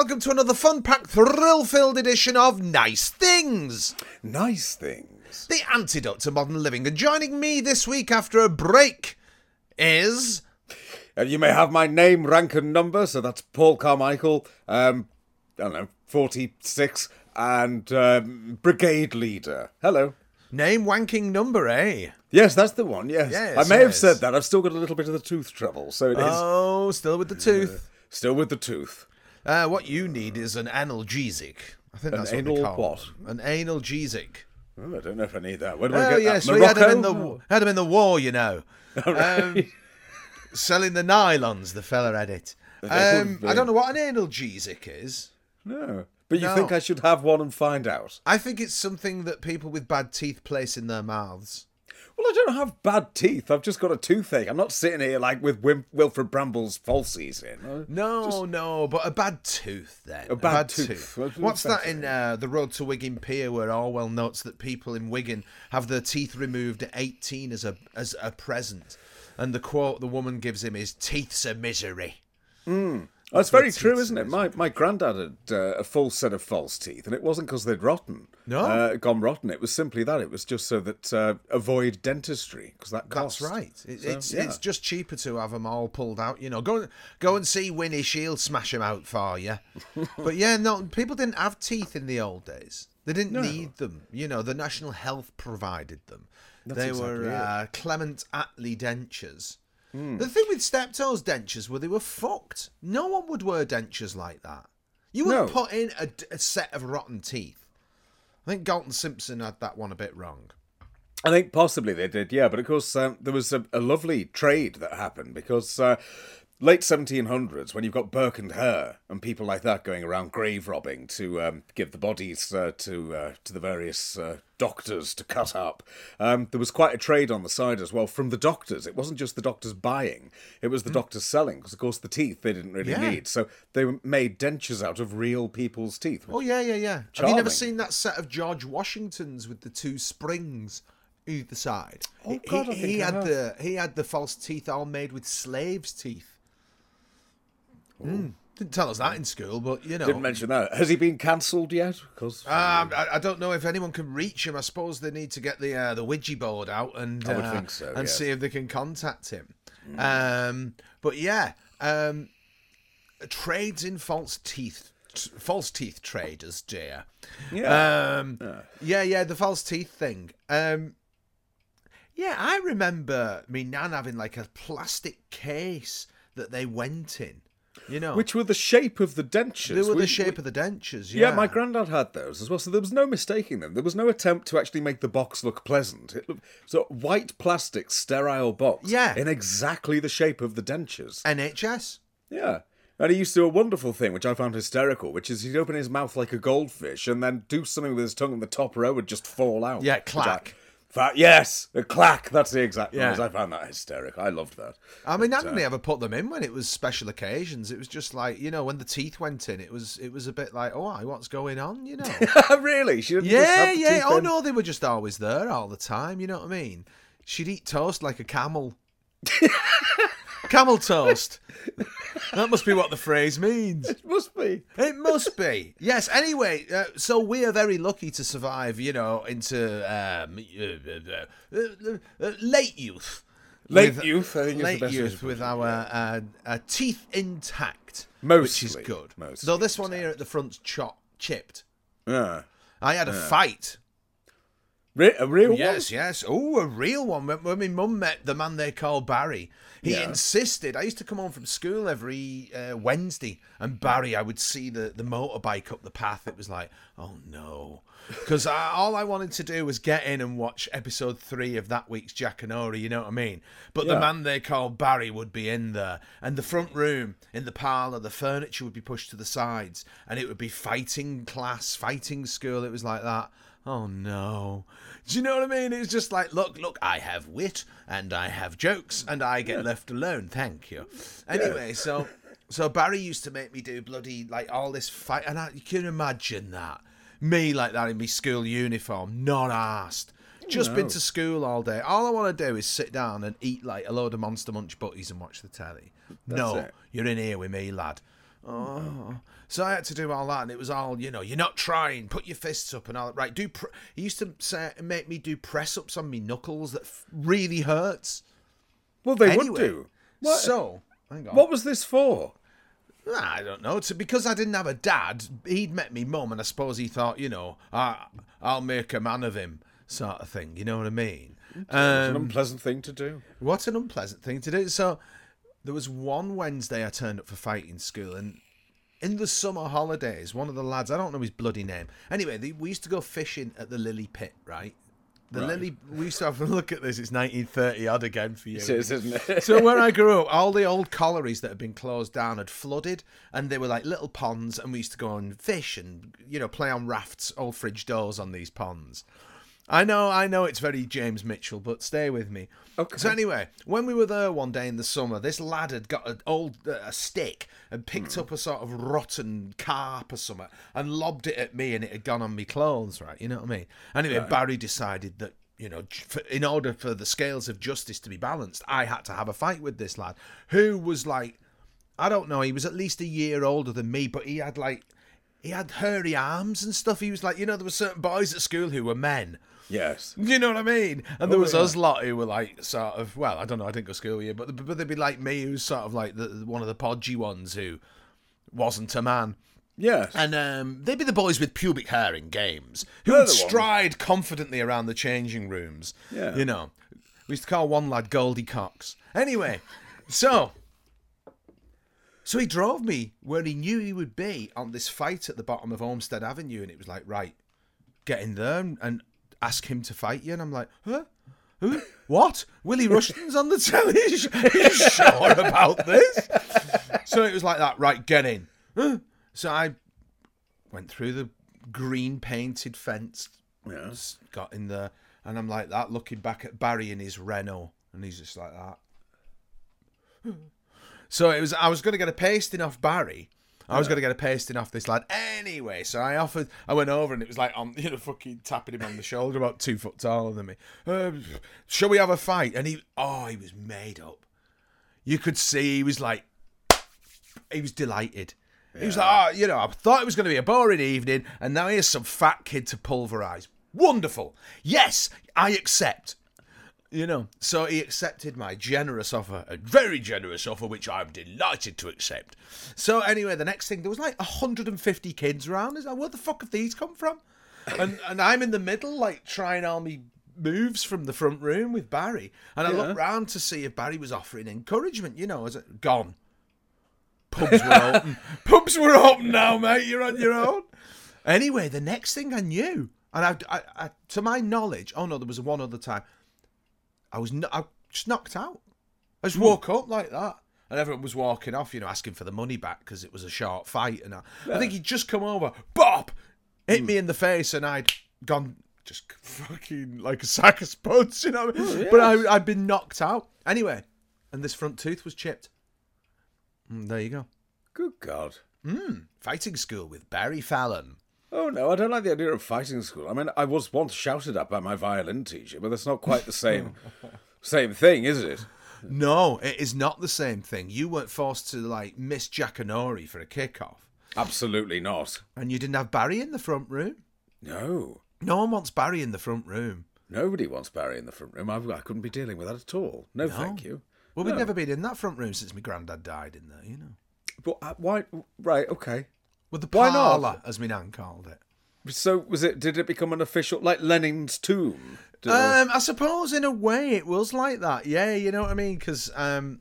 welcome to another fun packed, thrill filled edition of Nice Things, Nice things. the antidote to modern living. And joining me this week after a break is. And you may have my name, rank, and number. So that's Paul Carmichael. Um, I don't know, forty-six, and um, brigade leader. Hello. Name wanking number, eh? Yes, that's the one. Yes, Yes, I may have said that. I've still got a little bit of the tooth trouble, so it is Oh, still with the tooth. still with the tooth. Uh, what you need is an analgesic. I think An that's anal what what? An analgesic. Oh, I don't know if I need that. Where do I Oh get yes, that? we had them in Morocco? the had in the war, you know. Right. Um, selling the nylons, the fella had it. Um. I don't know what an analgesic is. no, but you No. think I should have one and find out? I think it's something that people with bad teeth place in their mouths. Well, I don't have bad teeth. I've just got a toothache. I'm not sitting here like with Wim- Wilfrid Brambell's falsies in. No, no, but a bad tooth then. A bad tooth. What's What's that in uh, the Road to Wigan Pier, where Orwell notes that people in Wigan have their teeth removed at 18 as a as a present, and the quote the woman gives him is "Teeth's a misery." That's very true, isn't it? My my granddad had uh, a full set of false teeth, and it wasn't because they'd rotten. No? uh, gone rotten. It was simply that. It was just so that uh, avoid dentistry because that costs. That's right. It, So, it's yeah. it's just cheaper to have them all pulled out. You know, go go and see Winnie. She'll smash them out for you. but yeah, no, people didn't have teeth in the old days. They didn't need them. You know, the National Health provided them. they exactly were. Uh, Clement Attlee dentures. The thing with Steptoe's dentures were they were fucked. No one would wear dentures like that. You would No. put in a, a set of rotten teeth. I think Galton Simpson had that one a bit wrong. I think possibly they did, yeah. But of course, um, there was a, a lovely trade that happened because uh, late 1700s, when you've got Burke and Hare and people like that going around grave robbing to um, give the bodies uh, to uh, to the various uh, doctors to cut up, um, there was quite a trade on the side as well from the doctors. It wasn't just the doctors buying; it was the doctors selling because, of course, the teeth they didn't really. Yeah. need. So they made dentures out of real people's teeth. Oh yeah, yeah, yeah. Have you never seen that set of George Washingtons with the two springs either side? Oh, He- God, I he, he had the he had the false teeth all made with slaves' teeth. Mm. Didn't tell us that in school, but you know. Didn't mention that. Has he been cancelled yet? Because Um, I, I don't know if anyone can reach him. I suppose they need to get the uh, the Ouija board out and uh, so, and yes. see if they can contact him. Um, but yeah, um, trades in false teeth, false teeth traders, dear. yeah. Um, yeah, yeah, the false teeth thing. Um, yeah, I remember me nan having like a plastic case that they went in. You know, which were the shape of the dentures. they were We- the shape we- of the dentures. Yeah, Yeah, my granddad had those as well, so there was no mistaking them. There was no attempt to actually make the box look pleasant. It looked so white plastic, sterile box. Yeah. in exactly the shape of the dentures. NHS. Yeah. And he used to do a wonderful thing, which I found hysterical, which is he'd open his mouth like a goldfish and then do something with his tongue and the top row would just fall out. Yeah, clack. Fa- yes, a clack. That's the exact Yeah. noise. I found that hysteric. I loved that. I mean, I But, didn't uh, ever put them in when it was special occasions. It was just like you know when the teeth went in. It was it was a bit like, oh, what's going on? You know. really? She Yeah, the yeah. Oh in? no, they were just always there all the time. You know what I mean? She'd eat toast like a camel. camel toast. That must be what the phrase means. It must be. It must be. Yes. Anyway, uh, so we are very lucky to survive. You know, into um, uh, uh, uh, uh, late youth. Late With- youth, I think late best youth with our uh, uh, teeth intact, which is good. mostly Though this one here at the front's chop chipped. Yeah. I had a fight Re- a real one. Yes, yes. Oh, a real one. When, when my mum met the man they call Barry, he Yeah. insisted. I used to come home from school every uh, Wednesday, and Barry, I would see the, the motorbike up the path. It was like, oh no. Because all I wanted to do was get in and watch episode three of that week's Jackanory, you know what I mean? But the man they call Barry would be in there, and the front room, in the parlour, the furniture would be pushed to the sides, and it would be fighting class, fighting school. It was like that. Oh no. Do you know what I mean? It's just like, look, look, I have wit and I have jokes and I get left alone. Thank you. Anyway, so so Barry used to make me do bloody like all this fight and I, you can imagine that. Me like that in my school uniform, not asked. Oh, just been to school all day. All I want to do is sit down and eat like a load of Monster Munch butties and watch the telly. no, it. you're in here with me, lad. Oh. oh. So I had to do all that, and it was all, you know, you're not trying. Put your fists up and all that. Right, do. Pr- he used to say, make me do press ups on me knuckles that f- really hurts. Well, they would Anyway, do. What, So, hang on. what was this for? I don't know. It's because I didn't have a dad. He'd met me mum, and I suppose he thought, you know, I, I'll make a man of him, sort of thing. You know what I mean? It's an Um, unpleasant thing to do. what an unpleasant thing to do. So, there was one Wednesday I turned up for fighting school, and in the summer holidays, one of the lads, I don't know his bloody name. Anyway, they, we used to go fishing at the Lily Pit, right? The Right. Lily, we used to have a look at this. It's 1930 odd again for you. It is, isn't it? So where I grew up, all the old collieries that had been closed down had flooded, and they were like little ponds, and we used to go and fish and you know play on rafts, old fridge doors on these ponds. I know, I know, it's very James Mitchell, but stay with me. Okay. So anyway, when we were there one day in the summer, this lad had got an old uh, a stick and picked up a sort of rotten carp or something and lobbed it at me, and it had gone on me clothes, right? You know what I mean? Anyway, Barry decided that you know, in order for the scales of justice to be balanced, I had to have a fight with this lad who was like, I don't know, he was at least a year older than me, but he had like. He had hairy arms and stuff. He was like, you know, there were certain boys at school who were men, yes. you know what I mean? And there Oh, was yeah. us lot who were like sort of well, I don't know, I didn't go to school yet, but but they'd be like me, who's sort of like the, one of the podgy ones who wasn't a man. Yes. And um, they'd be the boys with pubic hair in games who They're would the ones. stride confidently around the changing rooms. Yeah. You know, we used to call one lad Goldie Cox. Anyway, so so he drove me where he knew he would be on this fight at the bottom of Olmsted Avenue, and it was like, right, get in there and, and ask him to fight you. And I'm like, huh? Who? What? Willie Rushton's on the telly? Are you sure about this? So it was like that, right, get in. Huh? So I went through the green painted fence, yes. got in there, and I'm like that, looking back at Barry in his Renault, and he's just like that. So it was. I was going to get a pasting off Barry. I was going to get a pasting off this lad anyway. So I offered. I went over and it was like on you know fucking tapping him on the shoulder, about two foot taller than me. Um, shall we have a fight? And he, oh, he was made up. You could see he was like, he was delighted. He was like, oh, you know, I thought it was going to be a boring evening, and now here's some fat kid to pulverize. Wonderful. Yes, I accept. You know, so he accepted my generous offer, a very generous offer, which I'm delighted to accept. So anyway, the next thing there was like 150 kids around. Is like, where the fuck have these come from? And and I'm in the middle, like trying all me moves from the front room with Barry, and I Yeah. looked round to see if Barry was offering encouragement. You know, as it gone. Pubs were open. Pubs were open now, mate. You're on your own. Anyway, the next thing I knew, and I, I, I to my knowledge, oh no, there was one other time. I was no, I just knocked out. I just hmm. woke up like that, and everyone was walking off, you know, asking for the money back because it was a short fight. And I, I think he'd just come over, bop, hit hmm. me in the face, and I'd gone just fucking like a sack of spuds, you know. Oh, but I, I'd been knocked out anyway, and this front tooth was chipped. Mm, there you go. Good God. Hmm, fighting school with Barry Fallon. Oh no, I don't like the idea of fighting school. I mean, I was once shouted at by my violin teacher, but that's not quite the same same thing, is it? No, it is not the same thing. You weren't forced to like miss Jackanory for a kickoff, Absolutely not. and you didn't have Barry in the front room. No. No one wants Barry in the front room. Nobody wants Barry in the front room. I, I couldn't be dealing with that at all. No, thank you. Well, we've never been in that front room since my granddad died in there, you know. But uh, why? Right, okay. With the Why parlour, as my nan called it. So was it? Did it become an official like Lenin's tomb? Did- Um, I suppose in a way it was like that. Yeah, you know what I mean? Because, um,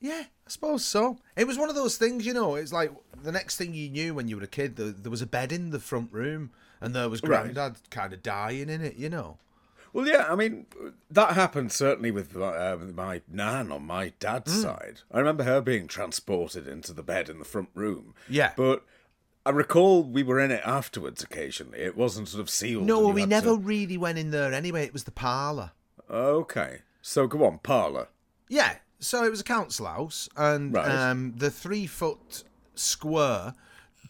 yeah, I suppose so. It was one of those things, you know. It's like the next thing you knew when you were a kid, there, there was a bed in the front room, and there was Right. granddad kind of dying in it, you know. Well, yeah. I mean, that happened certainly with my, uh, my nan on my dad's Hmm. side. I remember her being transported into the bed in the front room. Yeah. But I recall we were in it afterwards. Occasionally, it wasn't sort of sealed. No, we never to- really went in there anyway. It was the parlour. Okay. So go on, parlour. Yeah, so it was a council house, and Right. um, the three foot square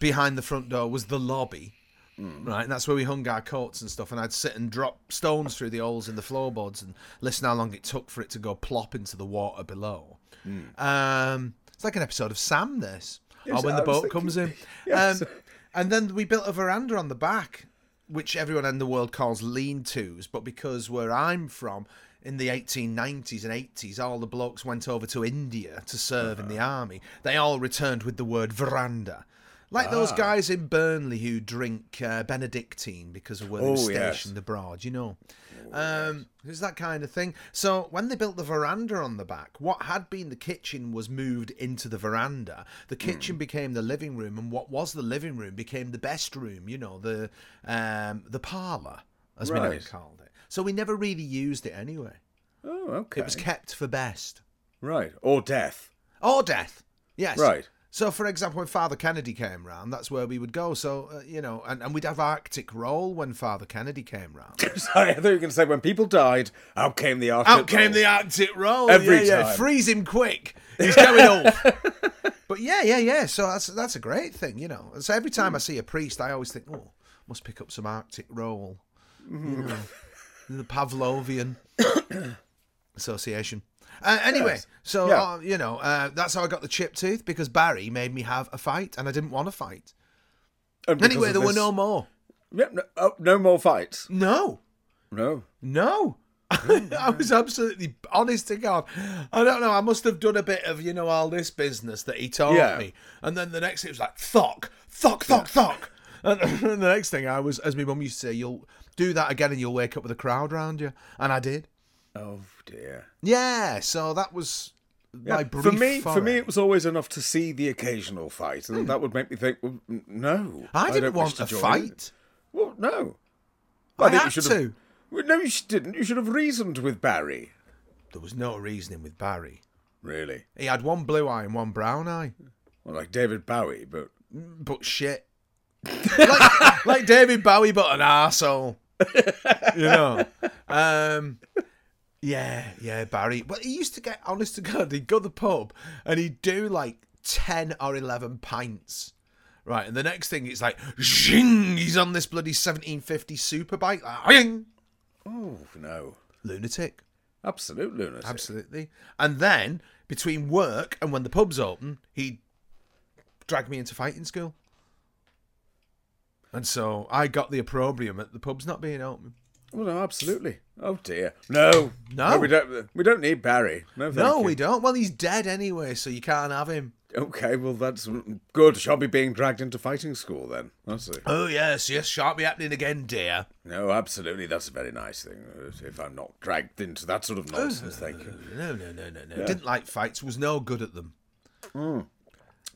behind the front door was the lobby. Right, and that's where we hung our coats and stuff. And I'd sit and drop stones through the holes in the floorboards and listen how long it took for it to go plop into the water below. Um, it's like an episode of Sam. This, Yes, or when I the boat thinking- comes in. Yes. Um, and then we built a veranda on the back, which everyone in the world calls lean-tos. But because where I'm from, in the 1890s and 80s, all the blokes went over to India to serve in the Uh-huh. army. They all returned with the word veranda. Like those Ah. guys in Burnley who drink uh, Benedictine because of where Oh, yes. stationed abroad, you know. Um, it's that kind of thing. So when they built the veranda on the back, what had been the kitchen was moved into the veranda. The Hmm. kitchen became the living room, and what was the living room became the best room. You know, the um, the parlour, as we now called it. So we never really used it anyway. Oh, okay. It was kept for best right. Or death. or death. Yes. Right. So, for example, when Father Kennedy came round, that's where we would go. So, uh, you know, and, and we'd have Arctic roll when Father Kennedy came round. Sorry, I thought you were going to say when people died, out came the Arctic. Out came roll. the Arctic roll. Every yeah, yeah. time. Freeze him quick. He's going off. but yeah, yeah, yeah. So that's that's a great thing, you know. So every time I see a priest, I always think, oh, must pick up some Arctic roll. You know, the Pavlovian Association. Uh, anyway, Yes. so Yeah. uh, you know uh, that's how I got the chip tooth because Barry made me have a fight, and I didn't want to fight. Anyway, of there were no more. Yeah, no, oh, no more fights. No, No. No. I was absolutely honest to God. I don't know. I must have done a bit of, you know, all this business that he taught Yeah. me. And then the next it was like, thock, thock, thock, thock. And, and the next thing I was, as my mum used to say, you'll do that again and you'll wake up with a crowd round you. And I did. Oh dear. Yeah. So that was my brief for me, for me, it was always enough to see the occasional fight, and that would make me think, well, no, I didn't don't want to a join. fight. Well, no. I, think had should to. have. Well, no, you didn't. You should have reasoned with Barry. There was no reasoning with Barry. Really? He had one blue eye and one brown eye. Well, like David Bowie, but but shit. like, like David Bowie, but an arsehole. you know. Um, yeah, yeah, Barry. But he used to get, honest to God, he'd go to the pub and he'd do like 10 or 11 pints. Right, and the next thing it's like, zing, he's on this bloody 1750 superbike. Like, oh no, Lunatic. absolute lunatic. Absolutely. And then, between work and when the pub's open, he'd drag me into fighting school. And so I got the opprobrium at the pub's not being open. Well, no, absolutely. Oh dear. No, No. we don't. We don't need Barry. No, no, we don't. Well, he's dead anyway, so you can't have him. Okay, well that's good. Shall be being dragged into fighting school then. That's it. Oh, yes, yes, shan't be happening again, dear. No, absolutely. That's a very nice thing. If I'm not dragged into that sort of nonsense, thank you. No, no, no, no, no. Didn't like fights, was no good at them. Hmm.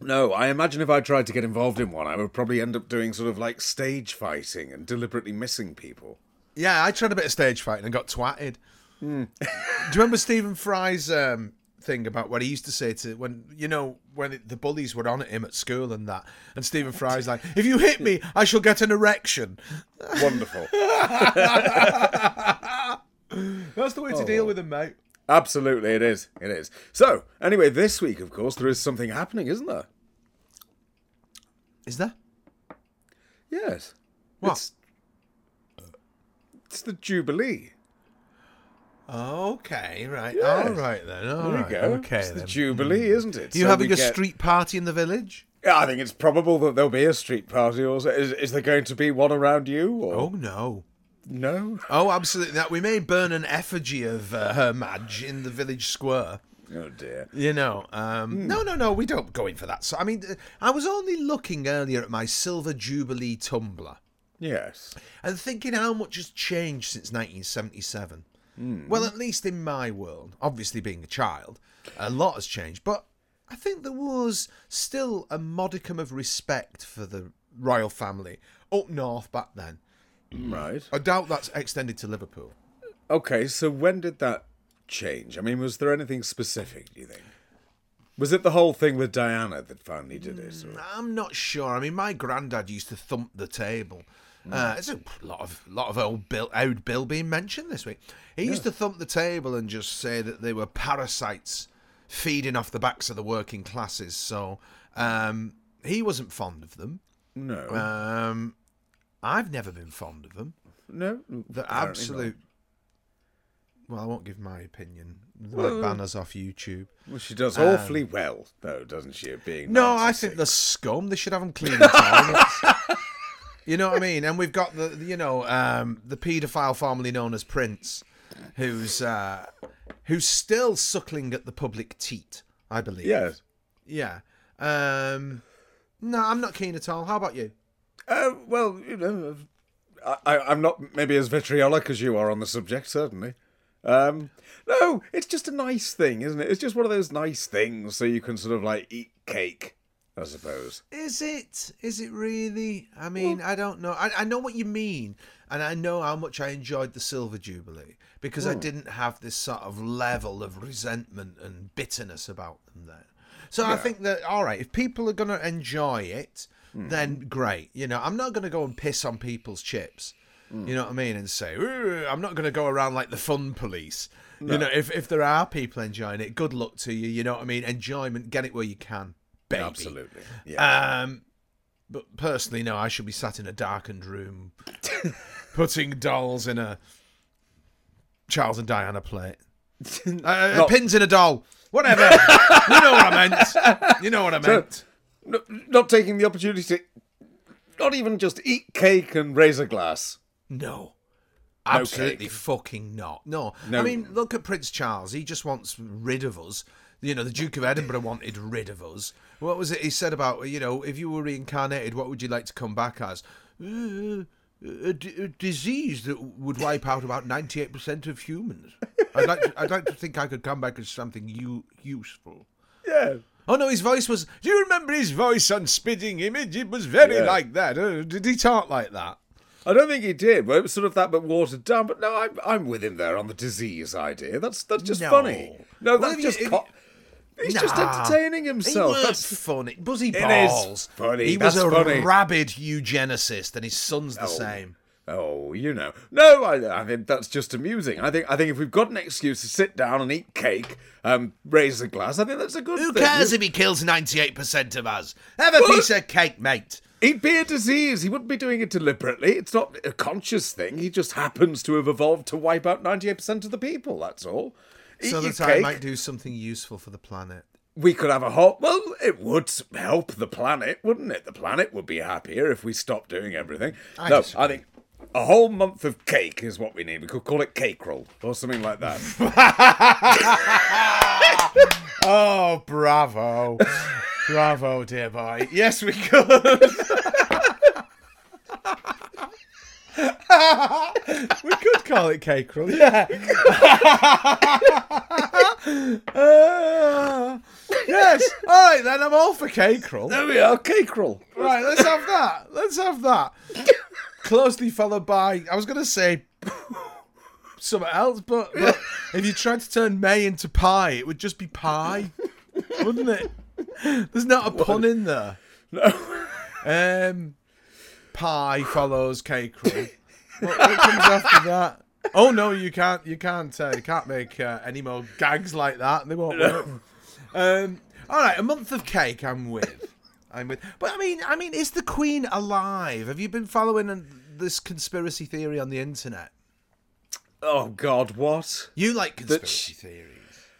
No, I imagine if I tried to get involved in one, I would probably end up doing sort of like stage fighting and deliberately missing people. Yeah, I tried a bit of stage fighting and got twatted. Hmm. Do you remember Stephen Fry's um, thing about what he used to say to when you know when the bullies were on at him at school and that, and Stephen Fry's like, "If you hit me, I shall get an erection." Wonderful. That's the way to deal with them, mate. Absolutely, it is. It is. So, anyway, this week, of course, there is something happening, isn't there? Is there? Yes. What? It's, it's the Jubilee. Okay, right. Yes. All right then. All There right. you go. Okay it's the then. Jubilee, isn't it? Are you So having a get- street party in the village? Yeah, I think it's probable that there'll be a street party. Also, is, is there going to be one around you? Or Oh no. no? Oh, absolutely. That we may burn an effigy of uh, her Madge in the village square. Oh dear. You know, um, no, no, no, we don't go in for that. So, I mean, uh, I was only looking earlier at my Silver Jubilee tumbler Yes. and thinking how much has changed since 1977. Hmm. Well, at least in my world, obviously being a child, a lot has changed. But I think there was still a modicum of respect for the royal family up north back then. Mm. Right. I doubt that's extended to Liverpool. Okay, so when did that change? I mean, was there anything specific, do you think? Was it the whole thing with Diana that finally did it? or- mm, I'm not sure. I mean, my granddad used to thump the table. Uh, it's a lot of lot of old Bill, old Bill being mentioned this week. He used to thump the table and just say that they were parasites feeding off the backs of the working classes. So um, he wasn't fond of them. No. Um, I've never been fond of them. No, The absolute. Well, I won't give my opinion. Well- might ban us off YouTube. Well, she does awfully well, though, doesn't she? Being Um, No, I think they're scum. They should have them clean. you know what I mean? And we've got the, you know, um, the paedophile formerly known as Prince, who's uh, who's still suckling at the public teat. I believe. Yeah. Yeah. Um, no, I'm not keen at all. How about you? Uh, well, you know, I, I, I'm not maybe as vitriolic as you are on the subject, certainly. Um, no, it's just a nice thing, isn't it? It's just one of those nice things, so you can sort of like eat cake, I suppose. Is it? Is it really? I mean, I don't know. I, I know what you mean, and I know how much I enjoyed the Silver Jubilee because I hmm. didn't have this sort of level of resentment and bitterness about them then. So I think that all right, if people are going to enjoy it, hmm. then great. You know, I'm not going to go and piss on people's chips. Hmm. You know what I mean? And say, I'm not going to go around like the fun police. You know, if if there are people enjoying it, good luck to you. You know what I mean? Enjoyment, get it where you can, baby. Absolutely. Yeah. Um, but personally, no, I should be sat in a darkened room, putting dolls in a Charles and Diana plate. Uh, Not- pins in a doll, whatever. you know what I meant. You know what I meant. No, not taking the opportunity to not even just eat cake and raise a glass. No. Absolutely cake. fucking not. No. No. I mean, look at Prince Charles. He just wants rid of us. You know, the Duke of Edinburgh wanted rid of us. What was it he said about, you know, if you were reincarnated, what would you like to come back as? Uh, a, d- a disease that would wipe out about 98% of humans. I'd like, to, I'd like to think I could come back as something u- useful. Yeah. Oh no, his voice was. Do you remember his voice on Spitting Image? It was very Yeah. like that. Uh, did he talk like that? I don't think he did. Well, it was sort of that, but watered down. But no, I'm I'm with him there on the disease idea. That's that's just No. funny. No, Well, that's if you- just co- he's just entertaining himself. weren't That's funny. Buzzy balls. funny, He was that's a funny. rabid eugenicist, and his son's the Oh. same. oh, you know. No, I, I think that's just amusing. I think I think if we've got an excuse to sit down and eat cake, um, raise a glass, I think that's a good thing. Who thing. cares if he kills ninety-eight percent of us? Have a Well- piece of cake, mate. He'd be a disease. He wouldn't be doing it deliberately. It's not a conscious thing. He just happens to have evolved to wipe out 98% of the people, that's all. So that I might do something useful for the planet. we could have a whole. Well, it would help the planet, wouldn't it? The planet would be happier if we stopped doing everything. I no, disagree. I think a whole month of cake is what we need. We could call it cake roll or something like that. Oh, bravo. bravo, dear boy. Yes, we could. we could call it cake roll, yeah. Uh, yes. All right, then I'm all for cake roll. there we are, cake roll. Right, let's have that. Let's have that. Closely followed by, I was going to say something else, but, but if you tried to turn May into pie, it would just be pie, wouldn't it? There's not a pun in there. No. Um, pie follows cake roll. What, what comes after that? Oh no, you can't. You can't. Uh, you can't make uh, any more gags like that. They won't work. Um, all right, a month of cake. I'm with. I'm with. But I mean, I mean, is the Queen alive? Have you been following this conspiracy theory on the internet? Oh, God, what? You like conspiracy theories?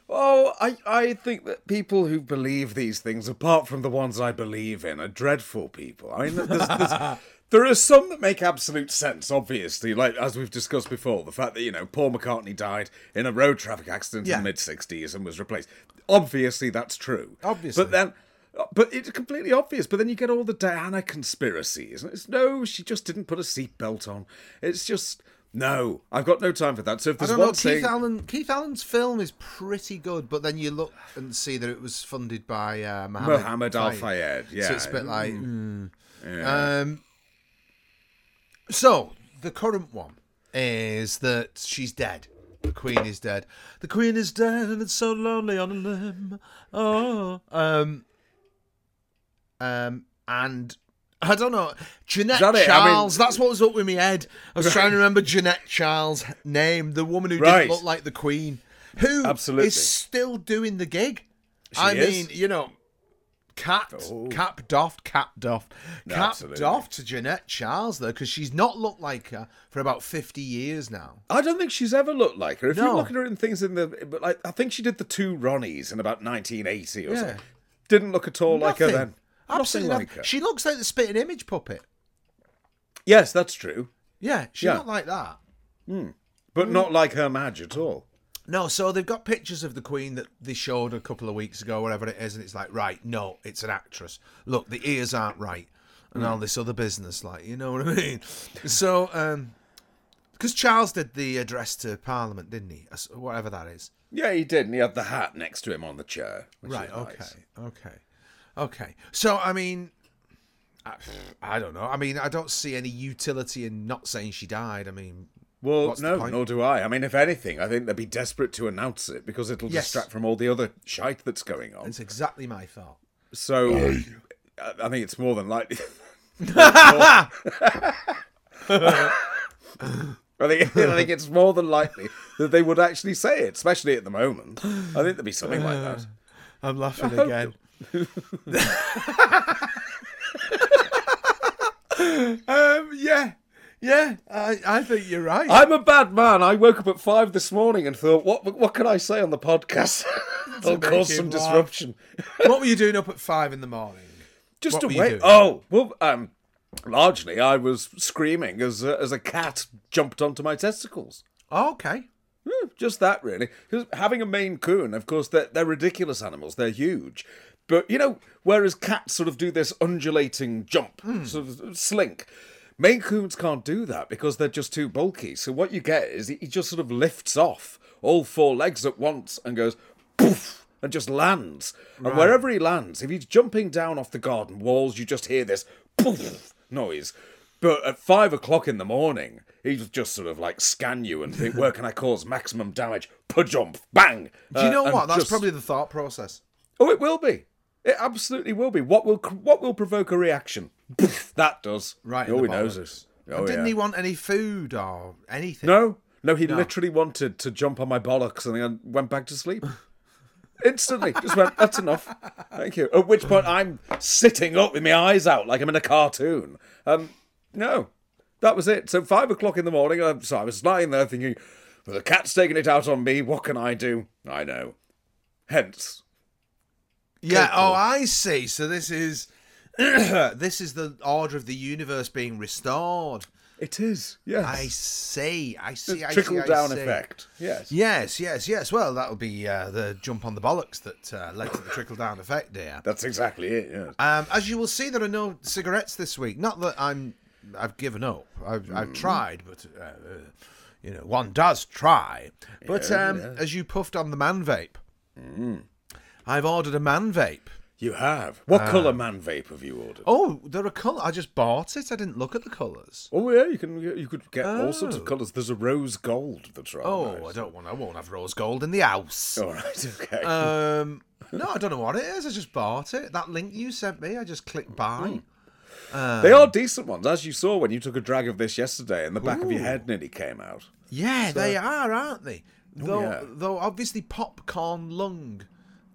Oh, I, I think that people who believe these things, apart from the ones I believe in, are dreadful people. I mean, there's, there's, there are some that make absolute sense, obviously, like as we've discussed before, the fact that, you know, Paul McCartney died in a road traffic accident Yeah. in the mid 60s and was replaced. Obviously, that's true. Obviously. But then. But it's completely obvious. But then you get all the Diana conspiracies. And it's no, she just didn't put a seatbelt on. It's just no. I've got no time for that. So if I there's don't one know. thing, Keith Allen. Keith Allen's film is pretty good, but then you look and see that it was funded by uh, Mohammed, Mohammed Al Fayed, yeah, So it's a bit like. mm. Yeah. Um, so the current one is that she's dead. The Queen is dead. The Queen is dead, and it's so lonely on a limb. Oh, um, um, and I don't know. Jeanette that it? I mean- Charles. that's what was up with my head. I was trying to remember Jeanette Charles' name, the woman who Right. didn't look like the Queen, who Absolutely. is still doing the gig. I is. mean, you know, Cap, Oh. cap doffed, cap doffed, cap Absolutely. doffed to Jeanette Charles though, because she's not looked like her for about fifty years now. I don't think she's ever looked like her. If you No. look at her in things in the, but like I think she did the two Ronnies in about 1980 or Yeah. something. Didn't look at all like her then. Absolutely, Nothing like her. She looks like the spitting image puppet. Yes, that's true, Yeah, she's Yeah. not like that. Hmm. but hmm. not like her Madge at all. No, so they've got pictures of the Queen that they showed a couple of weeks ago, whatever it is, and it's like, right, no, it's an actress. Look, the ears aren't right, and all hmm. this other business, like, you know what I mean? So, um, because Charles did the address to Parliament, didn't he? Whatever that is. Yeah, he did, and he had the hat next to him on the chair. Right. Okay. nice. Okay. Okay. So, I mean, I, I don't know. I mean, I don't see any utility in not saying she died. I mean, Well, What's the no, point? nor do I. I mean, if anything, I think they'd be desperate to announce it because it'll Yes. distract from all the other shite that's going on. it's exactly my thought. So, I I think it's more than likely. I think, I think it's more than likely that they would actually say it, especially at the moment. I think there'd be something like that. I'm laughing again. um, yeah, yeah, I, I think you're right. I'm a bad man. I woke up at five this morning and thought, what what can I say on the podcast? That'll cause some laugh. disruption. what were you doing up at five in the morning? Just What to wait. Oh, well, um, largely I was screaming as a, as a cat jumped onto my testicles. Oh, okay. Hmm, Just that, really. having a Maine Coon, of course, they're, they're ridiculous animals. They're huge. But, you know, whereas cats sort of do this undulating jump, sort of slink, Maine Coons can't do that because they're just too bulky. So what you get is he just sort of lifts off all four legs at once and goes poof and just lands. And wherever he lands, if he's jumping down off the garden walls, you just hear this poof noise. But at five o'clock in the morning, he'd just sort of like scan you and think, where can I cause maximum damage? Pa-jump, bang. Do you Uh, know and what? That's just- probably the thought process. Oh, it will be. It absolutely will be. What will what will provoke a reaction? That does. Right. He always knows it. Oh, didn't yeah. he want any food or anything? No, no, he literally wanted to jump on my bollocks and then went back to sleep. Instantly, just went. That's enough. Thank you. At which point, I'm sitting up with my eyes out like I'm in a cartoon. Um, no, that was it. So five o'clock in the morning. Um, so I was lying there thinking, well, the cat's taking it out on me. What can I do? I know. Hence, Yeah. Oh, I see. So this is this is the order of the universe being restored. it is. Yes. I see. I see. I trickle see, I down see. effect. Yes. Yes, yes, yes. Well, that'll be uh, the jump on the bollocks that uh, led to the trickle down effect there. That's exactly it. Yes. Um, as you will see, there are no cigarettes this week. not that I'm, I've given up. I've, Mm. I've tried, but uh, uh, you know, one does try. But Yeah, um, yeah. as you puffed on the man vape, I've ordered a man vape. You have. What uh, colour man vape have you ordered? Oh, there are colour. I just bought it. I didn't look at the colours. Oh yeah, you can. You could get all sorts Oh. of colours. There's a rose gold that's rather Oh, nice. I don't want. I won't have rose gold in the house. All right. Okay. Um, no, I don't know what it is. I just bought it. That link you sent me, I just clicked buy. Hmm. Um, they are decent ones, as you saw when you took a drag of this yesterday, and the back of your head nearly came out. Yeah, they are, aren't they? Oh, though, yeah. though obviously popcorn lung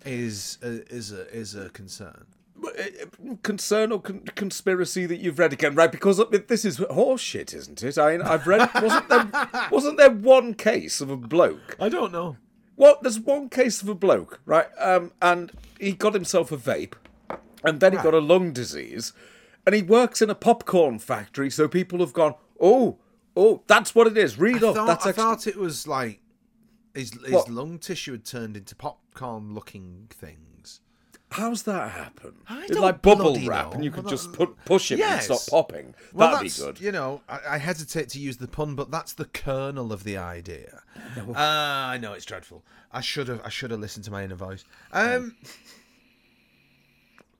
is a, is a is a concern. Uh, Concern or con- conspiracy that you've read again, right? Because this is horseshit, isn't it? I mean, I've read. Wasn't there? Wasn't there one case of a bloke I don't know. What? There's one case of a bloke, right? Um, and he got himself a vape, and then he got a lung disease, and he works in a popcorn factory. So people have gone, oh, oh, that's what it is. Read I up. thought, that's I actually. thought it was like his his lung tissue had turned into popcorn looking things. How's that happen? It's like bubble wrap, know. and you could Well, just put push it Yes. and stop popping. Well, That'd be good. You know, I, I hesitate to use the pun, but that's the kernel of the idea. Ah, I know it's dreadful. I should have. I should have listened to my inner voice. Um,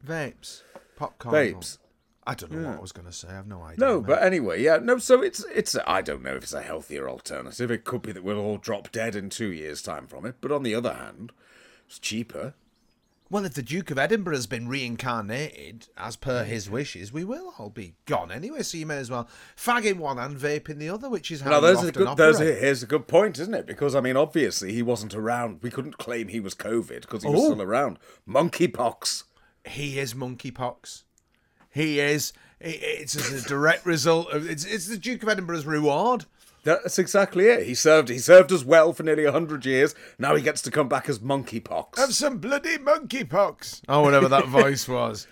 vapes, popcorn, Vapes. I don't know what I was going to say. I have no idea. No, mate. but anyway, yeah, no. So it's it's. I don't know if it's a healthier alternative. It could be that we'll all drop dead in two years' time from it. But on the other hand, it's cheaper. well, if the Duke of Edinburgh has been reincarnated as per his wishes, we will all be gone anyway. So you may as well fag in one and vape in the other, which is how Now, there's a good. There's a, here's a good point, isn't it? Because I mean, obviously, he wasn't around. We couldn't claim he was COVID because he was Oh. still around. Monkeypox. he is monkeypox. He is. It's as a direct result of it's. It's the Duke of Edinburgh's reward. That's exactly it. He served. He served us well for nearly hundred years. Now he gets to come back as monkeypox. Have some bloody monkeypox. Oh, whatever that voice was.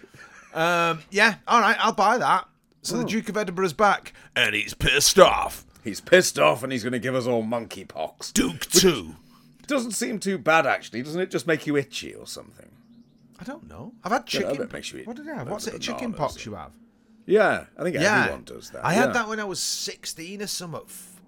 Um, yeah, all right, I'll buy that. So the Duke of Edinburgh's back, and he's pissed off. He's pissed off, and he's going to give us all monkeypox. Duke too. Doesn't seem too bad, actually. Doesn't it? Just make you itchy or something. I don't know. I've had Yeah, chicken. that makes you eat what did I have? What's it? Chicken pox you have? Yeah, I think Yeah, everyone does that. I yeah. had that when I was sixteen or something.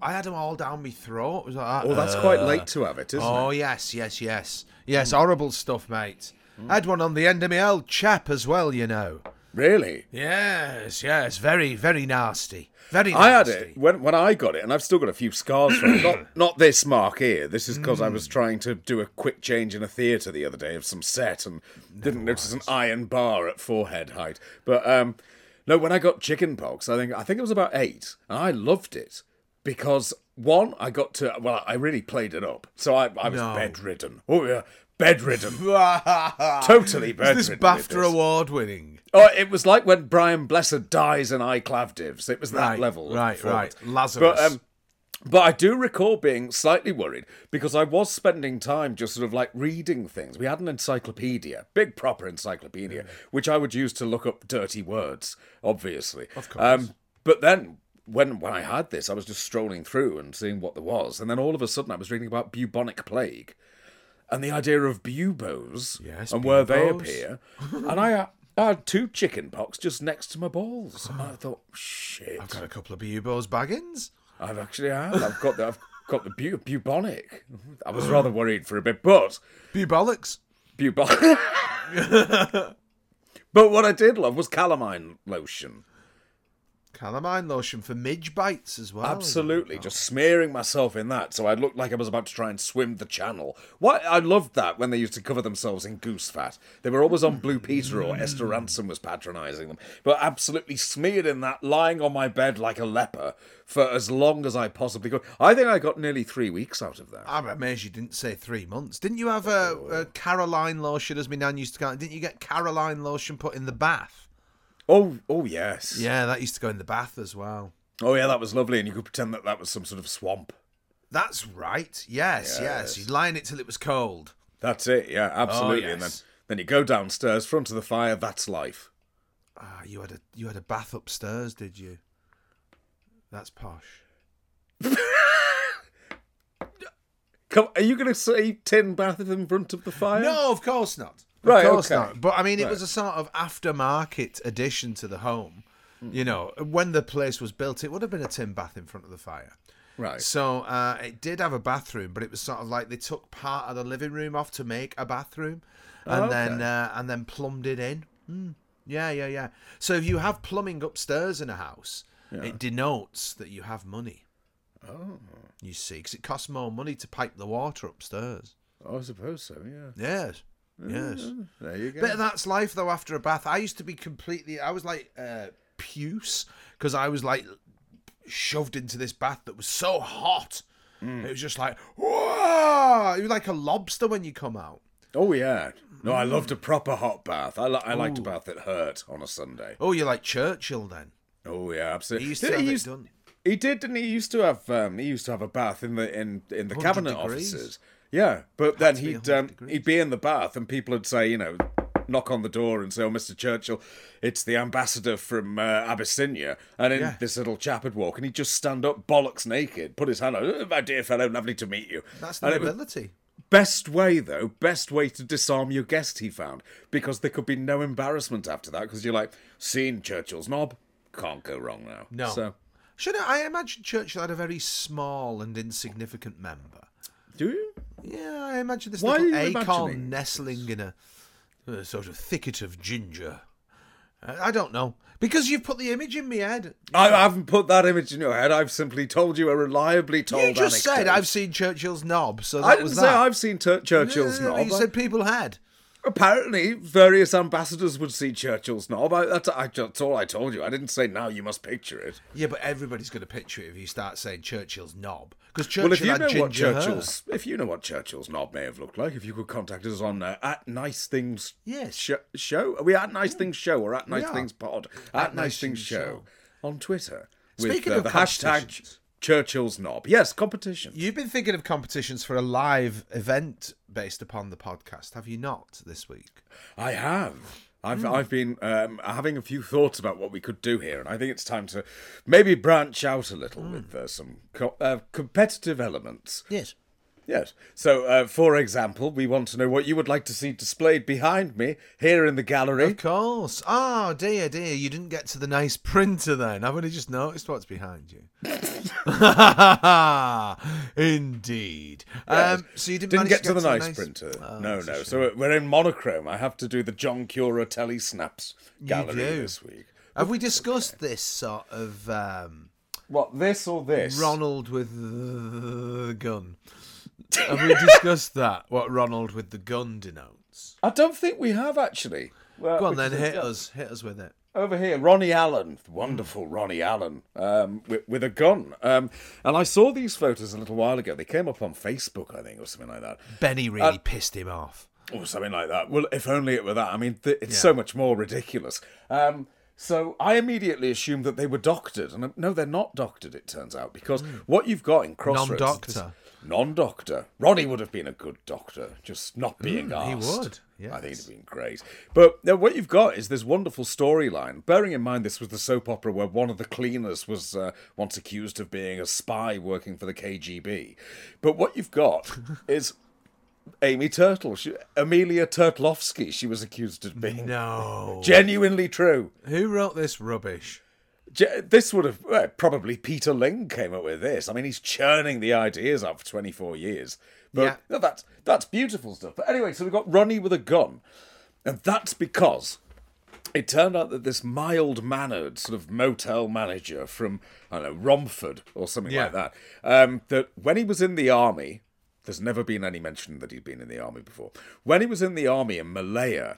I had them all down my throat. Was like. Oh, that's Uh, quite late to have it, isn't Oh it? Oh yes, yes, yes, yes. Horrible stuff, mate. I had one on the end of my old chap as well. You know. Really? Yes, yes. Very, very nasty. Very. Nasty. I had it when when I got it, and I've still got a few scars from it. Not not this mark here. This is because I Mm. was trying to do a quick change in a theatre the other day of some set, and didn't notice an iron bar at forehead height. But um, no, when I got chickenpox, I think I think it was about eight, and I loved it because one, I got to well, I really played it up, so I I was No. bedridden. Oh yeah, bedridden. totally bedridden. This with BAFTA this. award winning. Oh, it was like when Brian Blessed dies in I Clavdivs. It was that Right, level. right, right. Lazarus. But um, but I do recall being slightly worried because I was spending time just sort of like reading things. We had an encyclopedia, big proper encyclopedia, which I would use to look up dirty words, obviously. Of course. Um, but then when when I had this, I was just strolling through and seeing what there was, and then all of a sudden I was reading about bubonic plague and the idea of buboes Yes, and where they buboes. appear. and I, uh, I had two chicken pox just next to my balls. And I thought, shit, I've got a couple of Bubos baggins. I've actually had. I've got the, I've got the bu- bubonic. I was rather worried for a bit, but Bubolics. bubonic. but what I did love was calamine lotion. Calamine lotion for midge bites as well. Absolutely, just smearing myself in that, so I looked like I was about to try and swim the channel. What I loved that when they used to cover themselves in goose fat. They were always on Blue Peter or Esther Rantzen was patronising them, but absolutely smeared in that, lying on my bed like a leper for as long as I possibly could. I think I got nearly three weeks out of that. Ah, I'm amazed you didn't say three months. Didn't you have a, a Caroline lotion, as my nan used to call it? Didn't you get Caroline lotion put in the bath? Oh, oh yes. Yeah, that used to go in the bath as well. Oh yeah, that was lovely, and you could pretend that that was some sort of swamp. That's right. Yes, yes. Yes. You'd lie in it till it was cold. That's it. Yeah, absolutely. And then, then you go downstairs, front of the fire. That's life. Ah, you had a you had a bath upstairs, did you? That's posh. Come, are you going to say tin bath in front of the fire? No, of course not. Of Right, course okay. not. But I mean, it Right. was a sort of aftermarket addition to the home. You know, when the place was built, it would have been a tin bath in front of the fire. Right. So uh, it did have a bathroom, but it was sort of like they took part of the living room off to make a bathroom, and Oh, then uh, and then plumbed it in. Mm. Yeah, yeah, yeah. So if you have plumbing upstairs in a house, it denotes that you have money. Oh, You see, because it costs more money to pipe the water upstairs. I suppose so. Yeah. Yes, yes. There you go. But that's life though. After a bath, I used to be completely. I was like uh, puce because I was like shoved into this bath that was so hot. Mm. It was just like whoa! It was like a lobster when you come out. oh yeah. No, I loved a proper hot bath. I, li- I liked a bath that hurt on a Sunday. Oh, you're like Churchill then. Oh yeah, absolutely. He used to Did- have he, it used, done. he did, didn't he? He used to have um, he used to have a bath in the in in the 100 cabinet degrees. offices. Yeah, but then he'd um, he'd be in the bath and people would say, you know, knock on the door and say, "Oh, Mr. Churchill, it's the ambassador from uh, Abyssinia," and then Yeah. this little chap would walk and he'd just stand up, bollocks naked, put his hand out, "Oh, "My dear fellow, lovely to meet you." That's was- nobility. Best way though, best way to disarm your guest, he found, because there could be no embarrassment after that. Because you're like, seen Churchill's knob, can't go wrong now. No. So, Should I, I imagine Churchill had a very small and insignificant member. do you? Yeah, I imagine this Why little acorn nestling in a, a sort of thicket of ginger. I don't know because you've put the image in my head. I haven't put that image in your head. I've simply told you a reliably told You just said. I've seen Churchill's knob, so that I didn't was say that. I've seen Tur- Churchill's No, no, no, knob. You said people had. Apparently various ambassadors would see Churchill's knob. I, that's, I, that's all I told you. I didn't say now you must picture it. Yeah, but everybody's going to picture it if you start saying Churchill's knob. Because Churchill Well, if you had know what ginger hair. Churchill's, if you know what Churchill's knob may have looked like, if you could contact us on uh, at Nice Things Yes. Sh- Show. Are we at Nice Things Show or at Nice. Things Pod? At, At Nice, Nice Things Things Show on Twitter Speaking with uh, of the hashtag. Churchill's knob. Yes, competition. You've been thinking of competitions for a live event based upon the podcast, have you not, this week? I have. I've Hmm. I've been um, having a few thoughts about what we could do here, and I think it's time to maybe branch out a little Hmm. with uh, some co- uh, competitive elements. Yes. Yes. So, uh, for example, we want to know what you would like to see displayed behind me here in the gallery. Of course. Oh, dear, dear. You didn't get to the nice printer then. I've only just noticed what's behind you. Indeed. Um, so you didn't, Didn't get to the the nice printer. Oh, no, no. So we're in monochrome. I have to do the John Cura Tele-Snaps gallery this week. Have we discussed this sort of um, What, this or this? Ronald with the gun? Have we discussed that? What Ronald with the gun denotes? I don't think we have actually. Well, Go on then, hit yeah. us. Hit us with it. Over here, Ronnie Allen, wonderful Ronnie Allen, um, with, with a gun. Um, and I saw these photos a little while ago. They came up on Facebook, I think, or something like that. Benny really pissed him off. or something like that. Well, if only it were that. I mean, th- it's so much more ridiculous. Um, so I immediately assumed that they were doctored, and uh, no, they're not doctored. It turns out because what you've got in Crossroads, Non-doctor. Non-doctor. Ronnie would have been a good doctor, just not being he asked. would, I think yes. it'd been great. But now what you've got is this wonderful storyline. Bearing in mind this was the soap opera where one of the cleaners was uh, once accused of being a spy working for the KGB. But what you've got is Amy Turtle, she, Amelia Turtlovsky. She was accused of being No. genuinely true. Who wrote this rubbish? This would have well, probably Peter Ling came up with this. I mean, he's churning the ideas out for twenty four years. But Yeah. no, that's that's beautiful stuff. But anyway, so we've got Ronnie with a gun, and that's because it turned out that this mild mannered sort of motel manager from I don't know Romford or something Yeah. like that, um, that when he was in the army. There's never been any mention that he'd been in the army before. When he was in the army in Malaya,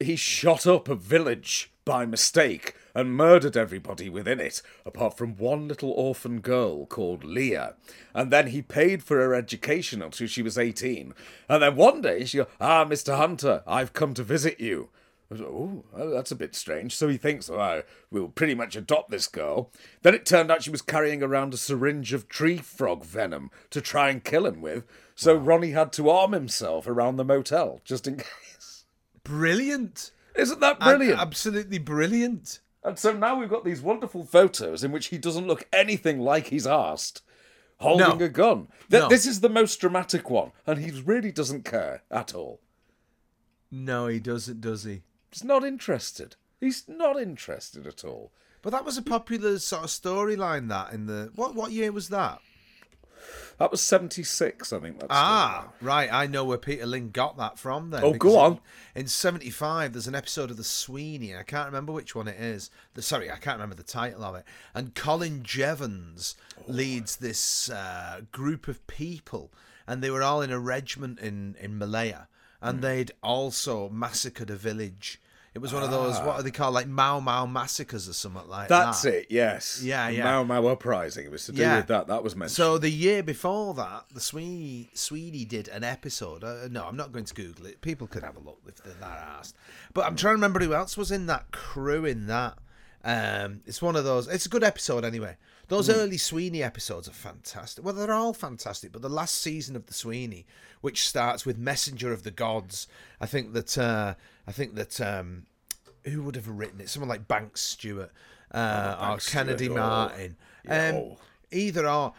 he shot up a village by mistake and murdered everybody within it, apart from one little orphan girl called Leah. And then he paid for her education until she was 18. And then one day she goes, Ah, Mr. Hunter, I've come to visit you. I was like, Oh, that's a bit strange. So he thinks, oh, we'll pretty much adopt this girl. Then it turned out she was carrying around a syringe of tree frog venom to try and kill him with. So Ronnie had to arm himself around the motel just in case. Brilliant. Isn't that brilliant? Absolutely brilliant. And so now we've got these wonderful photos in which he doesn't look anything like he's asked, holding No. a gun. Th- No. This is the most dramatic one, and he really doesn't care at all. No, he doesn't, does he? He's not interested. He's not interested at all. But that was a popular sort of storyline. That in the what what year was that? That was 76, I think. That's Ah, right. I know where Peter Ling got that from. Then. Oh, go on. In, in '75, there's an episode of The Sweeney. and I can't remember which one it is. The, sorry, I can't remember the title of it. And Colin Jeavons leads this uh, group of people, and they were all in a regiment in in Malaya, and they'd also massacred a village. It was one of those Ah. what are they called, like Mau Mau massacres or something like That's that. That's it, yes. Yeah, The yeah. Mau Mau Uprising. It was to do Yeah. with that. That was mentioned. So the year before that, the Sweeney Sweeney did an episode. Uh, no, I'm not going to Google it. People could have a look if they're that asked. But I'm trying to remember who else was in that crew in that. Um, it's one of those. It's a good episode anyway. Those early Sweeney episodes are fantastic. Well, they're all fantastic, but the last season of the Sweeney, which starts with Messenger of the Gods, I think that uh, I think that um, who would have written it? Someone like Banks Stewart uh, or Banks Kennedy Stewart, oh. Martin. Yeah, Um, oh. Either or.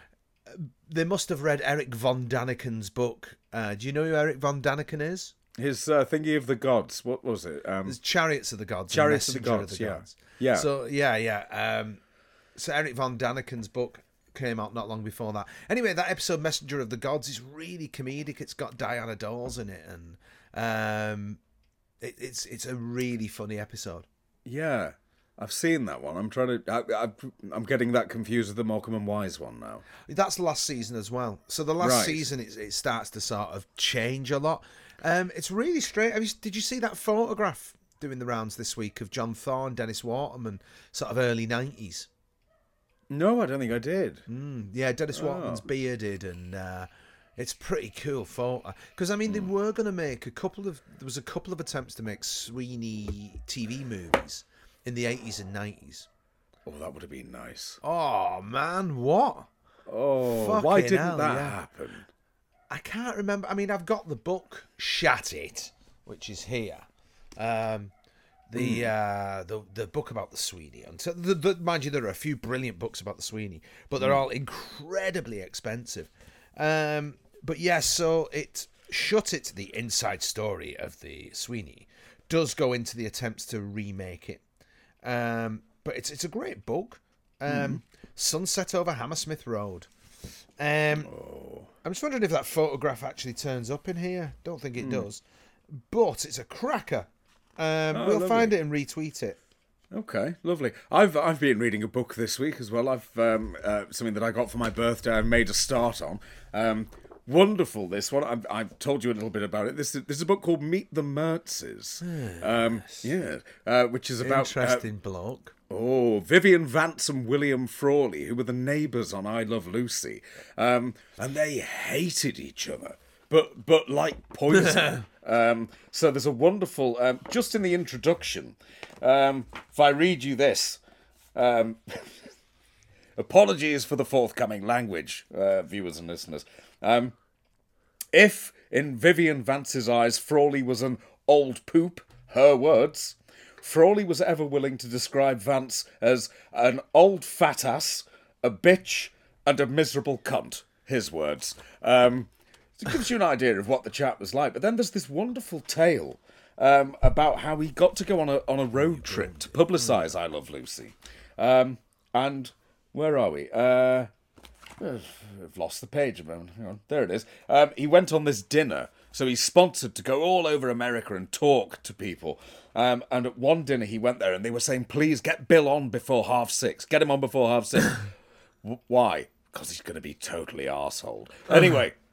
They must have read Eric von Daniken's book. Uh, do you know who Eric von Daniken is? His uh, thingy of the gods. What was it? Um, There's Chariots of the Gods. Chariots of the Gods, yeah. Gods. Yeah. So yeah, yeah. Um, so Eric von Daniken's book came out not long before that. Anyway, that episode Messenger of the Gods is really comedic. It's got Diana Dors in it, and um, it, it's it's a really funny episode. yeah. I've seen that one. I'm trying to. I, I, I'm getting that confused with the Morecambe and Wise one now. That's the last season as well. So the last Right. season, it, it starts to sort of change a lot. Um, it's really straight. Have you, did you see that photograph doing the rounds this week of John Thaw, Dennis Waterman, sort of early nineties? No, I don't think I did. Mm, yeah, Dennis Waterman's bearded, and uh, it's pretty cool photo. Because I mean, they were going to make a couple of. There was a couple of attempts to make Sweeney TV movies in the eighties and nineties. Oh, that would have been nice. Oh man, what? Oh, why didn't hell, that yeah. happen? I can't remember. I mean, I've got the book Shut It, which is here. Um, the uh, the the book about the Sweeney. And so, the, the, mind you, there are a few brilliant books about the Sweeney, but they're all incredibly expensive. Um, but yes, so it shut it. The inside story of the Sweeney does go into the attempts to remake it. Um, but it's it's a great book. Um, Sunset over Hammersmith Road. Um, I'm just wondering if that photograph actually turns up in here. Don't think it does, but it's a cracker. Um, Oh, we'll lovely. find it and retweet it. Okay, lovely. I've I've been reading a book this week as well. I've um, uh, something that I got for my birthday. I've made a start on. Um, wonderful. This one. I've, I've told you a little bit about it. This is, this is a book called Meet the Mertzes. Um, yeah, uh, which is about uh, Interesting bloke. Oh, Vivian Vance and William Frawley, who were the neighbours on I Love Lucy, um, and they hated each other, but but like poison. um, so there's a wonderful, um, just in the introduction, um, if I read you this, um, apologies for the forthcoming language, uh, viewers and listeners. Um, if, in Vivian Vance's eyes, Frawley was an old poop, her words, Frawley was ever willing to describe Vance as an old fat ass, a bitch, and a miserable cunt, his words. Um, it gives you an idea of what the chat was like. But then there's this wonderful tale um, about how he got to go on a, on a road trip to publicise I Love Lucy. Um, and where are we? Uh, I've lost the page a moment. Hang on. There it is. Um, he went on this dinner, so he's sponsored to go all over America and talk to people. Um, and at one dinner, he went there and they were saying, please get Bill on before half six. Get him on before half six. Why? Because he's going to be totally arsehole. Anyway.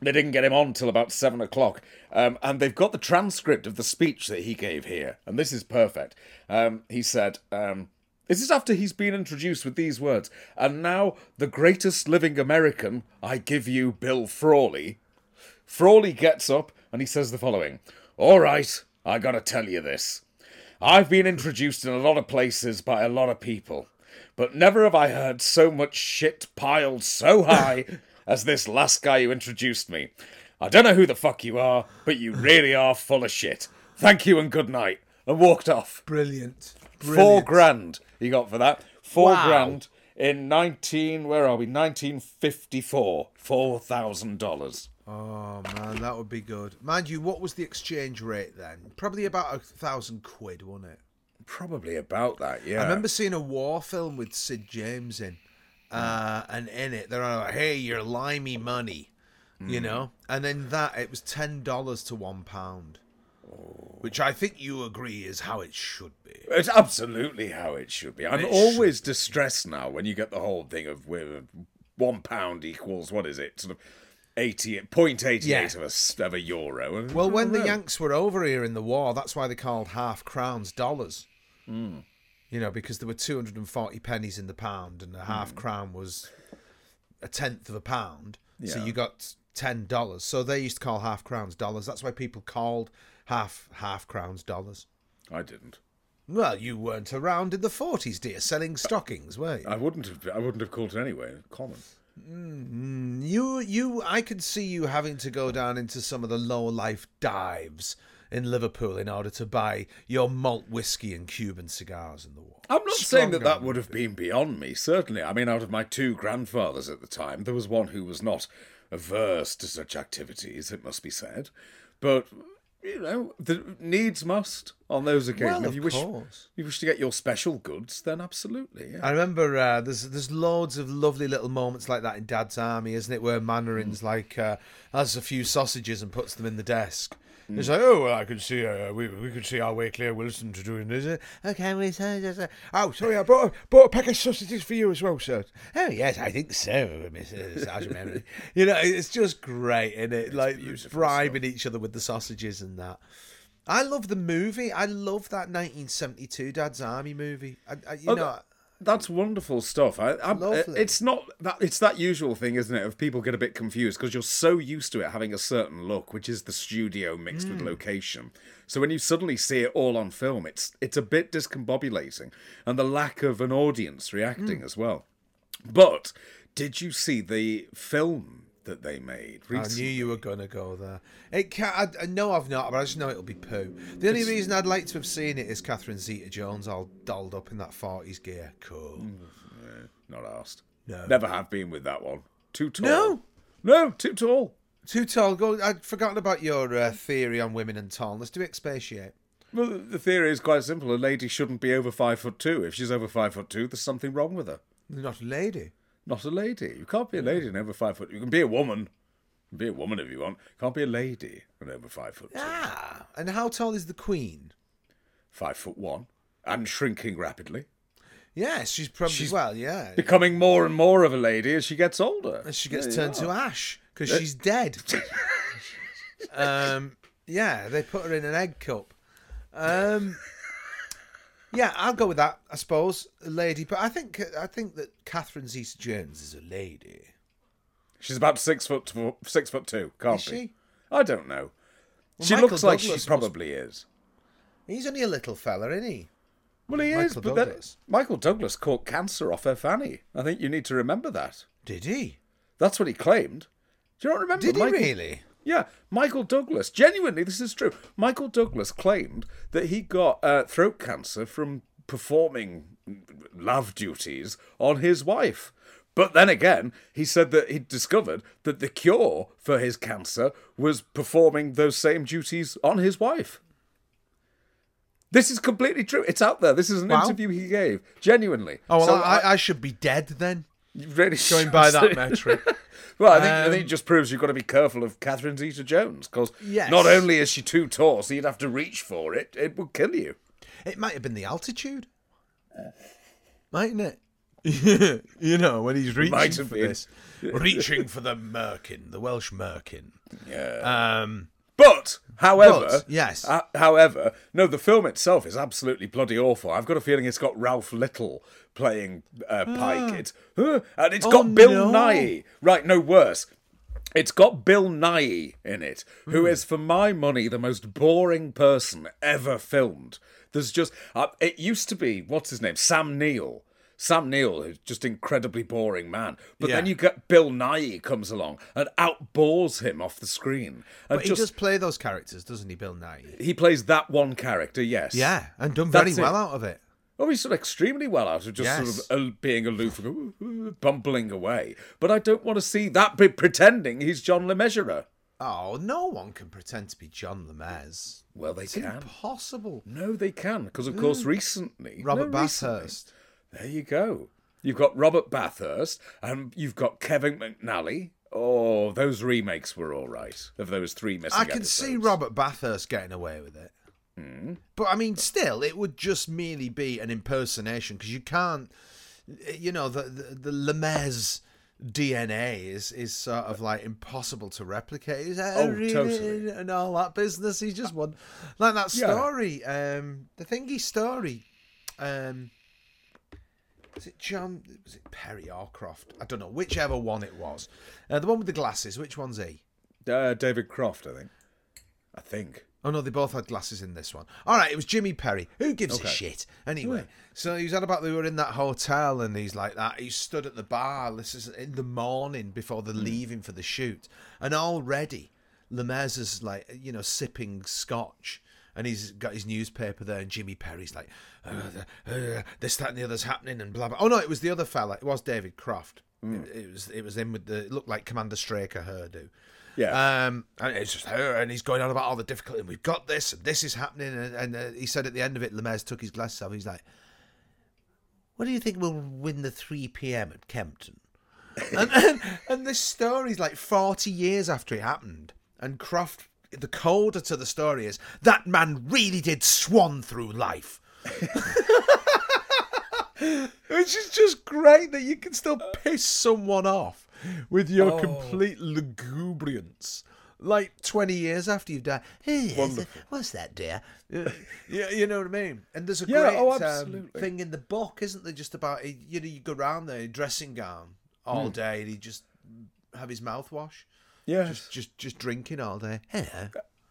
They didn't get him on till about seven o'clock, um, and they've got the transcript of the speech that he gave here, and this is perfect. Um, he said, um, "This is after he's been introduced with these words, and now the greatest living American, I give you, Bill Frawley." Frawley gets up and he says the following: "All right, I gotta tell you this. I've been introduced in a lot of places by a lot of people, but never have I heard so much shit piled so high as this last guy who introduced me. I don't know who the fuck you are, but you really are full of shit. Thank you and good night. And walked off. Brilliant. Four grand he got for that. Four Wow. grand in 19, where are we? 1954. $4,000. Oh man, that would be good. Mind you, what was the exchange rate then? Probably about a thousand quid, wasn't it? Probably about that, yeah. I remember seeing a war film with Sid James in, uh, and in it they're like, "Hey, your limey money," you know, and then that it was ten dollars to one pound, which I think you agree is how it should be. It's absolutely how it should be. I'm It always distressed now when you get the whole thing of one pound equals what is it? Sort of eighty point eighty eight Yeah. of a of a euro. Well, when the Yanks were over here in the war, that's why they called half crowns dollars. Hmm. You know, because there were 240 pennies in the pound, and a half crown was a tenth of a pound. So you got ten dollars. So they used to call half crowns dollars. That's why people called half half crowns dollars. I didn't. Well, you weren't around in the 40s, dear, selling stockings, were you? I wouldn't have. I wouldn't have called it anyway. Common. Mm-hmm. You, you, I could see you having to go down into some of the low life dives in Liverpool in order to buy your malt whiskey and Cuban cigars in the war. I'm not saying that that would have been beyond me. Certainly, I mean, out of my two grandfathers at the time, there was one who was not averse to such activities. It must be said, but you know, the needs must on those occasions. Well, if you wish, course. you wish to get your special goods, then absolutely. Yeah. I remember uh, there's there's loads of lovely little moments like that in Dad's Army, isn't it? Where Mainwaring's like uh, has a few sausages and puts them in the desk, It's like, oh, well, I could see, uh, we, we could see our way, clear Wilson, to doing this. Okay, we say this. uh, Oh, sorry, I brought a, brought a pack of sausages for you as well, sir. Oh, yes, I think so, Mr. Sergeant Memory. you know, it's just great, isn't it? like beautiful bribing each other with the sausages and that. I love the movie. I love that 1972 Dad's Army movie. I, I, you Oh, know, that's wonderful stuff. I, I'm, it's not that it's that usual thing, isn't it? Of people get a bit confused because you're so used to it having a certain look, which is the studio mixed Hmm. with location. So when you suddenly see it all on film, it's it's a bit discombobulating, and the lack of an audience Hmm. reacting as well. But did you see the film that they made I knew you were going to go there. It can I, know I've not, but I just know it'll be poo. The only reason I'd like to have seen it is Catherine Zeta-Jones all dolled up in that 40s gear. Cool. Not asked. No. Never have been with that one. Too tall. No. No, too tall. Too tall. Go. I'd forgotten about your uh, theory on women and tallness. Do expatiate. Well, the theory is quite simple. A lady shouldn't be over five foot two. If she's over five foot two, there's something wrong with her. Not a lady. Not a lady. You can't be a lady and over five foot. You can be a woman. Be a woman if you want. Can't be a lady and over five foot two. Ah. And how tall is the queen? Five foot one and shrinking rapidly, Yeah, she's probably well. Yeah. becoming more and more of a lady as she gets older. And she gets There turned to ash because she's dead. um, yeah, they put her in an egg cup. Um, yeah, I'll go with that. I suppose, a lady. But I think I think that Catherine Zeta-Jones is a lady. She's about six foot six foot two. Can't Is be. she? I don't know. she Michael looks like Douglas she probably is. He's only a little fella, isn't he? Well, he is, Michael but then Douglas. Michael Douglas caught cancer off her fanny. I think you need to remember that. Did he? That's what he claimed. Do you not remember? Did he really? Yeah, Michael Douglas. Genuinely, this is true. Michael Douglas claimed that he got uh, throat cancer from performing love duties on his wife. But then again, he said that he'd discovered that the cure for his cancer was performing those same duties on his wife. This is completely true. It's out there. This is an Wow. interview he gave. Genuinely. Oh well, So I, I should be dead then. you really Going by that metric. Well, I think, I Um, think it just proves you've got to be careful of Catherine Zeta Jones because Yes. not only is she too tall, so you'd have to reach for it, it would kill you. It might have been the altitude, mightn't it? you know, when he's reaching for been. this, reaching for the merkin, the Welsh merkin. Yeah. Um, But, however, But, yes. uh, however, no, the film itself is absolutely bloody awful. I've got a feeling it's got Ralph Little playing uh, Pike. It's uh, and it's Oh, got Bill no. Nye. Right, no worse. It's got Bill Nighy in it, who Hmm. is, for my money, the most boring person ever filmed. There's just uh, it used to be what's his name, Sam Neill. Sam Neill, who's just incredibly boring man, but then you get Bill Nighy comes along and outbores him off the screen, and but he just does play those characters, doesn't he, Bill Nighy? he plays that one character, yes. Yeah, and done very That's it. well out of it. Oh, he's done extremely well out of just Yes. sort of uh, being aloof, and go, "Ooh, ooh," bumbling away. But I don't want to see that bit pretending he's John Le Mesurier. Oh, no one can pretend to be John Lemez. Well, they It's can. impossible. No, they can, because of course recently, Robert no, recently- Bathurst. There you go. You've got Robert Bathurst, and you've got Kevin McNally. Oh, those remakes were all right of those three missing I can see. Robert Bathurst getting away with it. But I mean, still, it would just merely be an impersonation because you can't, you know, the the, the Lemez DNA is is sort of like impossible to replicate. Is that Oh, totally. and all that business? He's just one like that Yeah. story, um, the thingy story. Um, was it John? Was it Perry or Croft? I don't know. Whichever one it was, uh, the one with the glasses. Which one's he? Uh, David Croft, I think. I think. Oh no, they both had glasses in this one. All right, it was Jimmy Perry. Who gives a shit? Anyway, so he was on about they were in that hotel and he's like that. He stood at the bar. This is in the morning before they're leaving for the shoot, and already Lemez is like you know sipping scotch. And he's got his newspaper there, and Jimmy Perry's like, uh, the- uh, "This, that, and the other's happening," and blah blah. Oh no, it was the other fella. It was David Croft. It, it was it was him with the it looked like Commander Straker hairdo. Yeah. Um, and it's just her, and he's going on about all the difficulty. And we've got this, and this is happening. And, and uh, he said at the end of it, Lemez took his glasses off. He's like, "What do you think we'll win the three p.m. at Kempton?" and, and and this story's like forty years after it happened, and Croft the coda to the story is that man really did swan through life. Which is just great that you can still piss someone off with your Oh. complete lugubriance. Like 20 years after you've died. Hey, Wonderful. what's that, dear? Uh, yeah, you know what I mean? And there's a Yeah, great oh, um, thing in the book, isn't there? Just about, you know, you go around there, dressing gown all Hmm. day, and he just have his mouthwash. Yeah. Just, just, just drinking all day. Hello.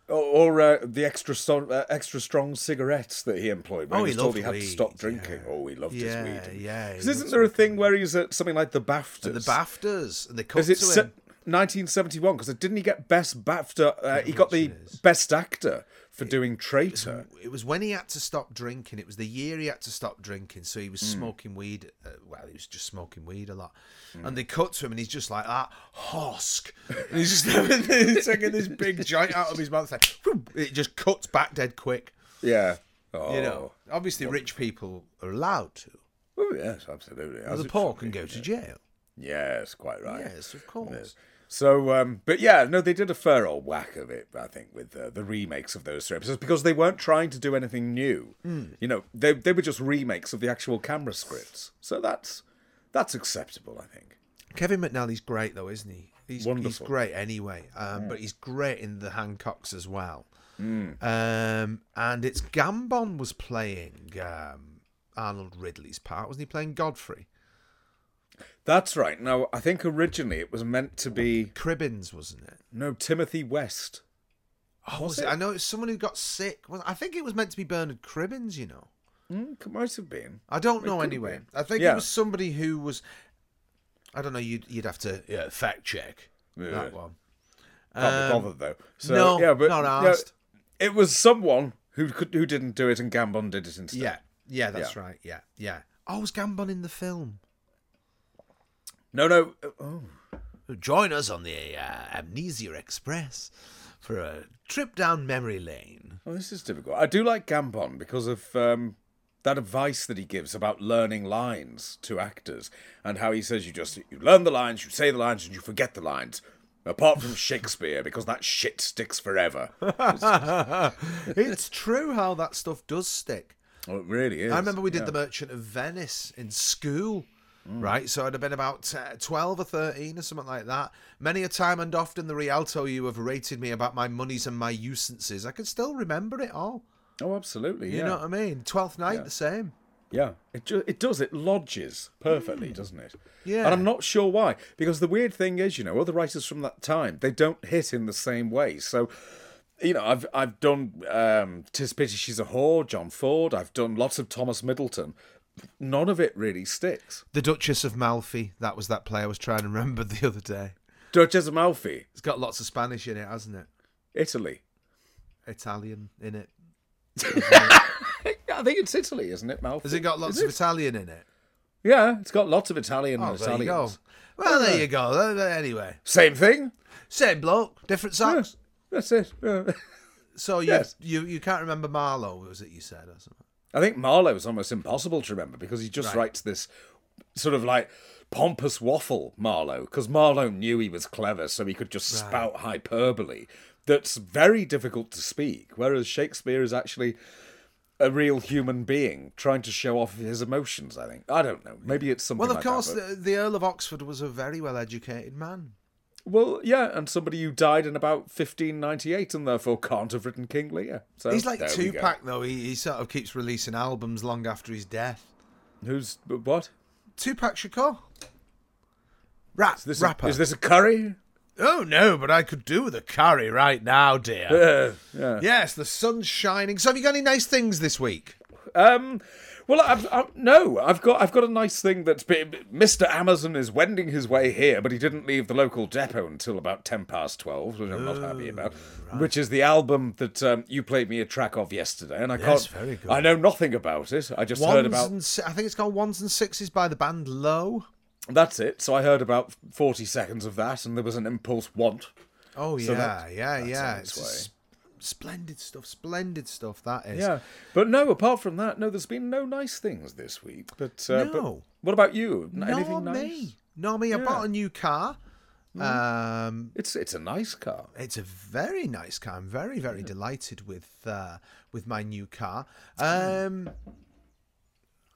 Or, or uh, the extra strong, uh, extra strong cigarettes that he employed. When Oh, he was told he had to weed, stop drinking. yeah. Oh, he loved Yeah, his weed. yeah, 'Cause isn't there a thing where he's at something like the BAFTAs? The BAFTAs, and they it to se- him. 1971? Because didn't he get best BAFTA? Uh, he got the much it is. best actor for doing Traitor. It was when he had to stop drinking. It was the year he had to stop drinking, so he was Hmm. smoking weed. Uh, well, he was just smoking weed a lot. And they cut to him, and he's just like that, husk. And he's just he's taking this big joint out of his mouth. Like, it just cuts back dead quick. Yeah. Oh. You know, obviously, rich people are allowed to. Oh, yes, absolutely. As the poor can go to jail. Yes, quite right. Yes, of course. So, um, but yeah, no, they did a fair old whack of it, I think, with uh, the remakes of those three episodes because they weren't trying to do anything new. Hmm. You know, they they were just remakes of the actual camera scripts. So that's that's acceptable, I think. Kevin McNally's great though, isn't he? He's, Wonderful. he's great anyway, um, but he's great in the Hancocks as well. Hmm. Um, and it's Gambon was playing um, Arnold Ridley's part, wasn't he? Playing Godfrey. That's right. Now, I think originally it was meant to be Cribbins, wasn't it? no Timothy West. Oh, was it? I know it's someone who got sick. I think it was meant to be Bernard Cribbins. You know, Mm, it might have been. I don't know anyway. I think Yeah. it was somebody who was. I don't know. You'd you'd have to yeah, fact check Yeah. that one. Can't Um, be bothered though. So, no, yeah, but not asked. it was someone who could who didn't do it, and Gambon did it instead. Yeah, yeah, that's right. Yeah, yeah. Oh, was Gambon in the film? No, no. Oh, Join us on the uh, Amnesia Express for a trip down memory lane. Oh, this is difficult. I do like Gambon because of um, that advice that he gives about learning lines to actors and how he says you just you learn the lines, you say the lines, and you forget the lines. Apart from Shakespeare, because that shit sticks forever. it's true how that stuff does stick. Oh, it really is. I remember we did Yeah. The Merchant of Venice in school, right? So I'd have been about uh, 12 or 13 or something like that. Many a time and often the Rialto you have rated me about my monies and my usances. I can still remember it all. Oh, absolutely. You yeah. know what I mean? Twelfth night, the same. Yeah, it ju- it does. It lodges perfectly, doesn't it? Mm. Yeah. And I'm not sure why. Because the weird thing is, you know, other writers from that time they don't hit in the same way. So, you know, I've I've done um, "Tis Pity She's a Whore," John Ford. I've done lots of Thomas Middleton. None of it really sticks. The Duchess of Malfi. That was that play I was trying to remember the other day. Duchess of Malfi, It's got lots of Spanish in it, hasn't it? Italy. Italian in it. I think it's Italy, isn't it, Malfi? Has it got lots Is of it? Italian in it? Yeah, it's got lots of Italian Oh, and there you go. Italians. Well, there you go. Anyway, Same thing. same bloke, different socks. That's it. Yeah. So you, Yes. you you can't remember Marlowe, was it you said or something? I think Marlowe is almost impossible to remember because he just Right. writes this sort of like pompous waffle, Marlowe, because Marlowe knew he was clever, so he could just spout hyperbole that's very difficult to speak, whereas Shakespeare is actually a real human being trying to show off his emotions, I think. I don't know. Maybe it's something Well, of like course, that. but- the, the Earl of Oxford was a very well educated man. Well, yeah, and somebody who died in about 1598 and therefore can't have written King Lear. So He's like there we. Tupac, though. He, he sort of keeps releasing albums long after his death. Who's what? Tupac Shakur. Rap, This rapper. Is, is this a curry? Oh, no, but I could do with a curry right now, dear. Uh, yeah. yes, the sun's shining. So have you got any nice things this week? Um, well, I've, i no, I've got I've got a nice thing that's been, Mr. Amazon is wending his way here, but he didn't leave the local depot until about ten past twelve, which I'm not happy about. Which is the album that um, you played me a track of yesterday, and I Yes, can't. very good. I know nothing about it. I just Ones heard about. and I think it's called Ones and Sixes by the band Low. That's it. So I heard about forty seconds of that, and there was an impulse want. Oh, So yeah, that- yeah, yeah. its It's way. s- splendid stuff, splendid stuff, that is. Yeah, but no. Apart from that, no. There's been no nice things this week. But uh, but No. what about you? Anything Nor nice? me. Me. I bought a new car. Um, It's it's a nice car. it's a very nice car. I'm very, very delighted with uh, with my new car. Um,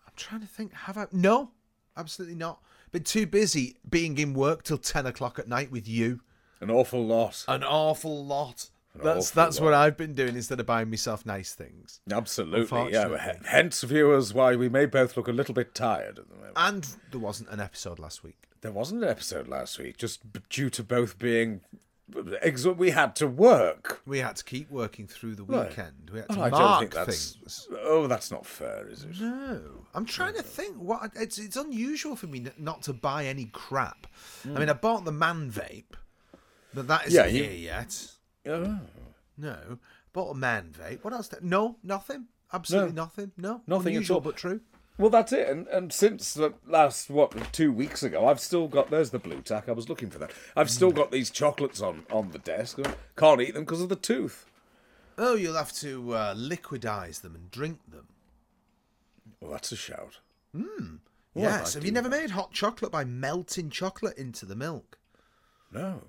I'm trying to think. Have I? No, absolutely not. Been too busy being in work till ten o'clock at night with you. An awful lot. An awful lot. That's that's what I've been doing instead of buying myself nice things. Absolutely, yeah. Hence, viewers, why we may both look a little bit tired at the moment. And there wasn't an episode last week. There wasn't an episode last week, just due to both being. We had to work. We had to keep working through the Right. weekend. We had to Oh, I mark don't think that's. things. Oh, that's not fair, is it? No, I'm trying to think. What it's it's unusual for me not to buy any crap. I hmm. mean, I bought the man vape, but that isn't Yeah, you- here yet. Oh, No, bought a man vape. What else? Did, no, nothing. Absolutely No. nothing. No, Nothing at all. but true. Well, that's it. And and since the last what two weeks ago, I've still got. There's the blue tack. I was looking for that. I've still got these chocolates on on the desk. Can't eat them because of the tooth. Oh, you'll have to uh, liquidize them and drink them. Well, that's a shout. Hmm. Yes. Have you never made hot chocolate by melting chocolate into the milk? No.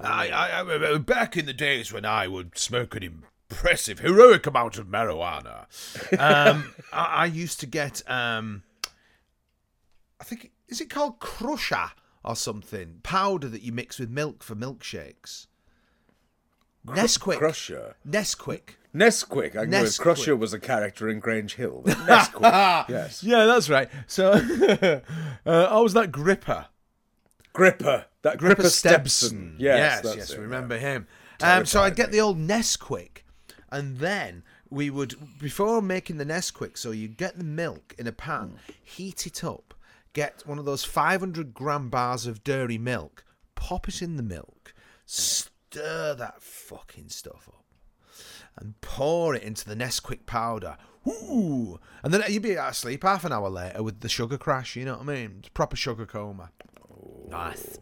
I, I, I, back in the days when I would smoke an impressive, heroic amount of marijuana, um, I, I used to get, um, I think, is it called Crusher or something? Powder that you mix with milk for milkshakes. Nesquik. Crusher. Nesquik. Nesquik. I know. Crusher was a character in Grange Hill. Nesquik. yes. Yeah, that's right. So, uh, I was that gripper. Gripper. That Gripper, Gripper Stebson. Yes, Yes. yes, yes it, remember yeah. him. Um, so I'd get the old Nesquik, and then we would, before making the Nesquik, so you get the milk in a pan, heat it up, get one of those 500 gram bars of dairy milk, pop it in the milk, stir that fucking stuff up, and pour it into the Nesquik powder. Ooh, and then you'd be asleep half an hour later with the sugar crash. You know what I mean? Proper sugar coma. Nice.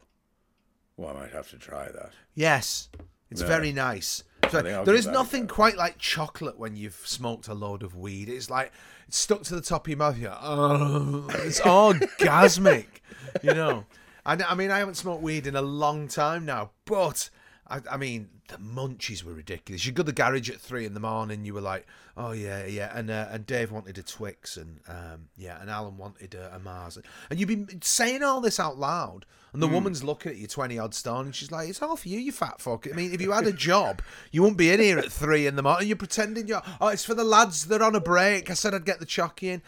Well, I might have to try that. Yes, it's Yeah. very nice. So, think I'll there give is that a nothing quite like chocolate when you've smoked a load of weed. It's like it's stuck to the top of your mouth. You're, oh, it's orgasmic, you know. And I mean, I haven't smoked weed in a long time now, but I, I mean, the munchies were ridiculous. You go to the garage at three in the morning. You were like, "Oh yeah, yeah," and uh, and Dave wanted a Twix, and um, yeah, and Alan wanted a, a Mars, and you've been saying all this out loud, and the Hmm. woman's looking at you twenty odd stone, and she's like, "It's all for you, you fat fuck." I mean, if you had a job, you wouldn't be in here at three in the morning. You're pretending you're. Oh, it's for the lads. They're on a break. I said I'd get the chocky in.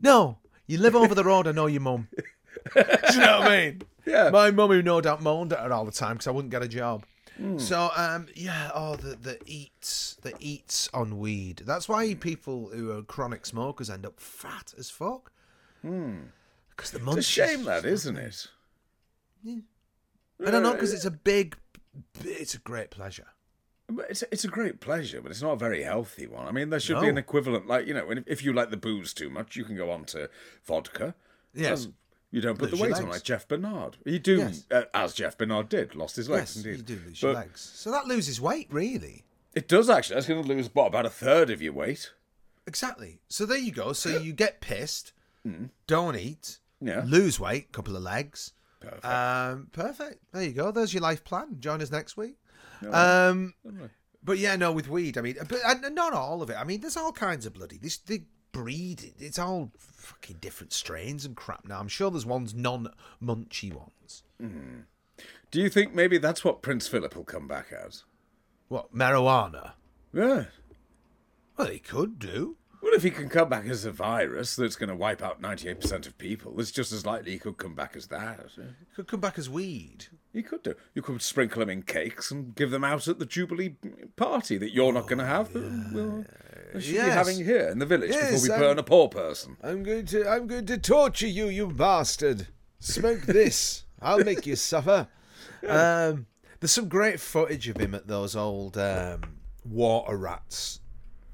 No, you live over the road. I know your mum. Do you know what I mean? Yeah. My mum, who no doubt moaned at her all the time because I wouldn't get a job. So um yeah oh the the eats the eats on weed. That's why people who are chronic smokers end up fat as fuck. Because the It's a shame that, isn't it? Yeah. I don't know because it's a big it's a great pleasure. But It's it's a great pleasure, but it's not a very healthy one. I mean, there should be an equivalent, like you know, when- if you like the booze too much, you can go on to vodka. yes. Um, you don't put Lose the weight on like Jeff Bernard. You do, Yes. uh, as Jeff Bernard did, lost his legs. yes indeed. you do lose but your legs so that loses weight really It does actually. That's going to lose what about a third of your weight. exactly so there you go so you get pissed don't eat. Yeah. lose weight couple of legs Perfect. Um, perfect. There you go. There's your life plan. Join us next week. Um, but yeah, no, with weed. I mean, but and not all of it. I mean, there's all kinds of bloody. This the breed. It's all fucking different strains and crap. Now, I'm sure there's ones non-munchy ones. Hmm. Do you think maybe that's what Prince Philip will come back as? What marijuana? Yeah. Well, he could do. Well, if he can come back as a virus that's going to wipe out 98% of people, it's just as likely he could come back as that. He Could come back as weed. He could do. You could sprinkle them in cakes and give them out at the Jubilee party that you're not going to have. that we'll, we should be Yes. having here in the village Yes, before we I'm- burn a poor person. I'm going to. I'm going to torture you, you bastard. Smoke this. I'll make you suffer. Um, there's some great footage of him at those old um, water rats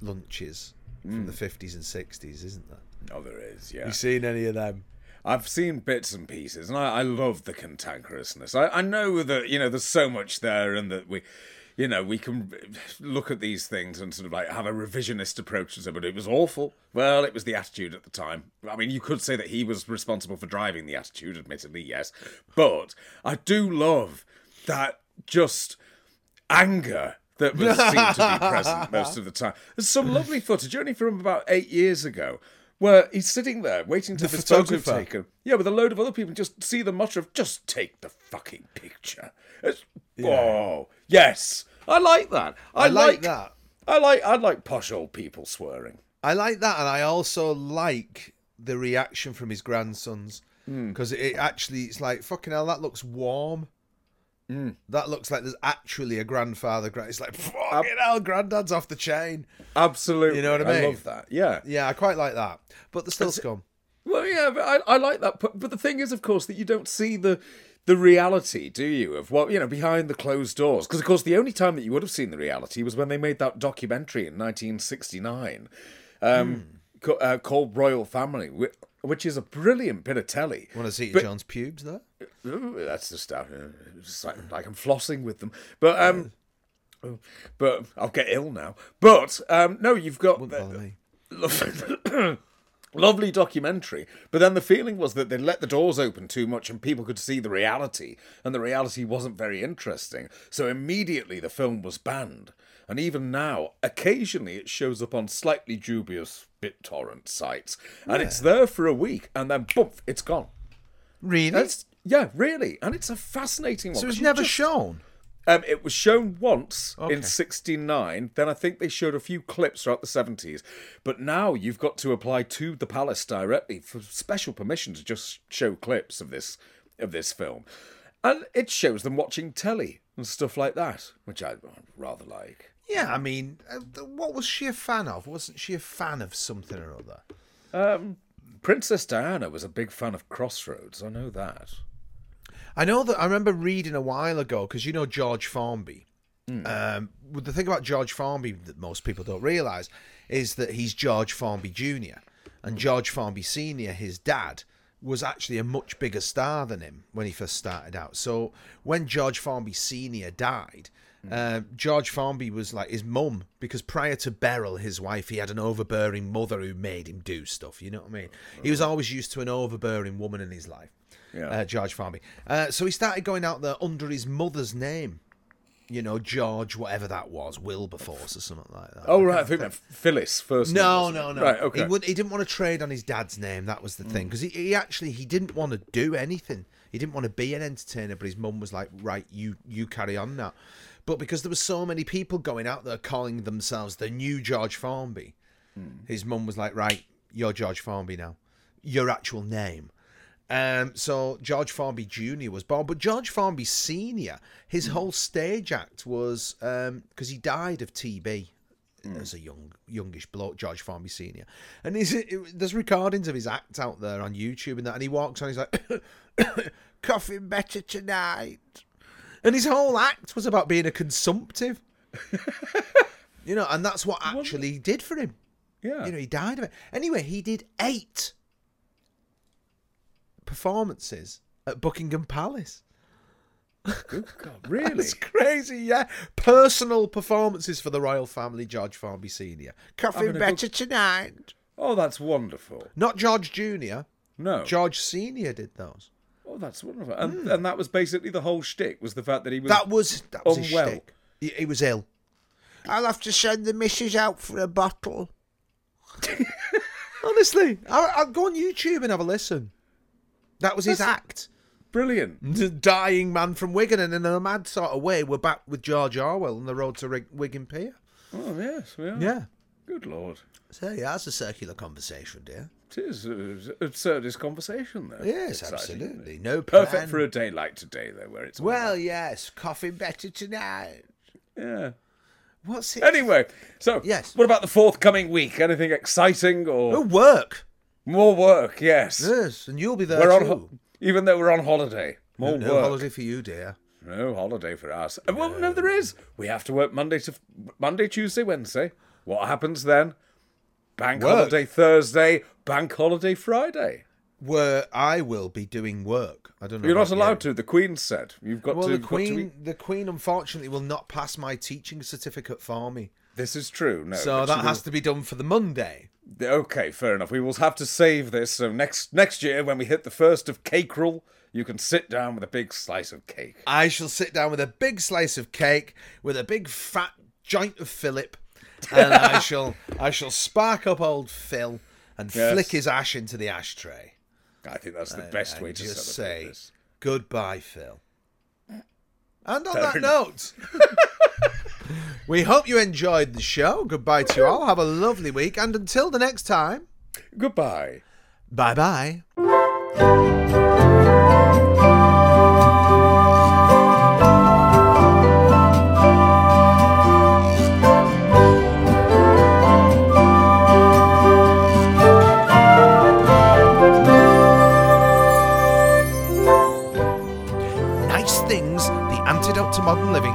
lunches from the 50s and 60s, isn't there? Oh, there is, yeah. You seen any of them? I've seen bits and pieces, and I, I love the cantankerousness. I, I know that you know there's so much there, and that we, you know, we can look at these things and sort of like have a revisionist approach to it, but it was awful. Well, it was the attitude at the time. I mean, you could say that he was responsible for driving the attitude, admittedly, yes. But I do love that just anger that was seemed to be present most of the time. There's some lovely footage, only from about eight years ago, where he's sitting there waiting to The have his photo taken. Yeah, with a load of other people, just see the mutter of just take the fucking picture. It's, Oh, yes, I like that. I, I like that. I like I like posh old people swearing. I like that, and I also like the reaction from his grandsons Hmm. because it actually it's like fucking hell. That looks warm. Hmm. That looks like there's actually a grandfather. gra- It's like fucking hell, granddad's off the chain. Absolutely, You know what I mean. I love that. Yeah. Yeah, I quite like that. But the still scum. Well, yeah, but I, I like that. But, but the thing is, of course, that you don't see the the reality, do you, of what you know behind the closed doors? Because of course, the only time that you would have seen the reality was when they made that documentary in 1969, um, co- uh, called Royal Family, which, which is a brilliant bit of telly. Want to see But- John's pubes there? Ooh, that's the stuff. uh, It's like, like I'm flossing with them, but um, oh, but I'll get ill now. But um, no, you've got Wouldn't bother me. Lovely, documentary. But then the feeling was that they let the doors open too much and people could see the reality, and the reality wasn't very interesting. So immediately the film was banned. And even now, occasionally it shows up on slightly dubious BitTorrent sites, and it's there for a week, and then boom, it's gone. Really? That's yeah, really, and it's a fascinating one. so it was never just- shown. Um, it was shown once Okay. in '69. Then I think they showed a few clips throughout the '70s. But now you've got to apply to the palace directly for special permission to just show clips of this of this film, and it shows them watching telly and stuff like that, which I rather like. Yeah, I mean, uh, what was she a fan of? Wasn't she a fan of something or other? Princess Diana was a big fan of Crossroads. I know that. I know that I remember reading a while ago because you know George Formby. Um, the thing about George Formby that most people don't realise is that he's George Formby Jr. and George Formby Sr. His dad was actually a much bigger star than him when he first started out. So when George Formby Sr. died, uh, George Formby was like his mum because prior to Beryl, his wife, he had an overbearing mother who made him do stuff. You know what I mean? He was always used to an overbearing woman in his life Yeah. uh, George Formby. Uh, so he started going out there under his mother's name. You know, George, whatever that was, Wilberforce or something like that. oh right, I think that Phyllis first. No, no, no. Right, okay. He, would, he didn't want to trade on his dad's name. That was the thing. Because he, he actually he didn't want to do anything. He didn't want to be an entertainer. But his mum was like, "Right, you you carry on now." But because there were so many people going out there calling themselves the new George Formby, his mum was like, "Right, you're George Formby now. Your actual name." Um, so George Formby Jr. was born, but George Formby Sr. His mm. whole stage act was um, because he died of TB mm. as a young youngish bloke, George Formby Senior, and he's, it, there's recordings of his act out there on YouTube and that, and he walks on, he's like, "Coughing better tonight," and his whole act was about being a consumptive, you know, and that's what actually did for him. yeah. You know, he died of it. Anyway, he did eight performances at Buckingham Palace. Good God, really? It's crazy, yeah. Personal performances for the royal family, George Formby Senior. Coughing better tonight. Oh, that's wonderful. Not George Junior. No. George Senior did those. Oh, that's wonderful. And, hmm. and that was basically the whole shtick was the fact that he was. That was that was his Unwell. shtick. He, he was ill. I'll have to send the missus out for a bottle. Honestly, I'll, I'll go on YouTube and have a listen. That was his act. brilliant. The dying man from Wigan, and in a mad sort of way, we're back with George Orwell on the road to Rig- Wigan Pier. Oh yes, we are. Yeah. Good lord, So yeah, that's a circular conversation, dear. it is uh, absurdist conversation though. Yes, Exciting, absolutely. No Perfect for a day like today, though, where it's Well, about- yes, coughing better tonight. yeah. What's it? Anyway, so Yes. What about the forthcoming week? Anything exciting or Oh, work. More work? Yes, Yes, and you'll be there we're too. Ho- even though we're on holiday, more work. no work. holiday for you, dear. No holiday for us. Uh, Well, no, there is. We have to work Monday to Monday, Tuesday, Wednesday. What happens then? Bank Work. holiday Thursday, bank holiday Friday. where I will be doing work. I don't know. You're not you. allowed to. The Queen said you've got Well, to. the got to Queen, be- the Queen, unfortunately, will not pass my teaching certificate for me. This is true. No, So that has to be done for the Monday. Okay, fair enough. We will have to save this. So next next year, when we hit the first of Cakerel, you can sit down with a big slice of cake. I shall sit down with a big slice of cake with a big fat joint of Philip, and I shall I shall spark up old Phil and Yes. flick his ash into the ashtray. I think that's the best and way to just say this. goodbye, Phil. And on Fair that enough. note, we hope you enjoyed the show. Goodbye to you all. Have a lovely week, and until the next time, Goodbye. bye bye. Nice Things, The Antidote to Modern Living,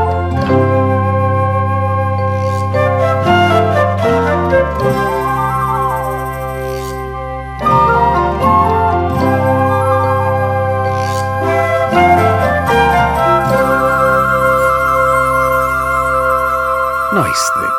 Nice thing.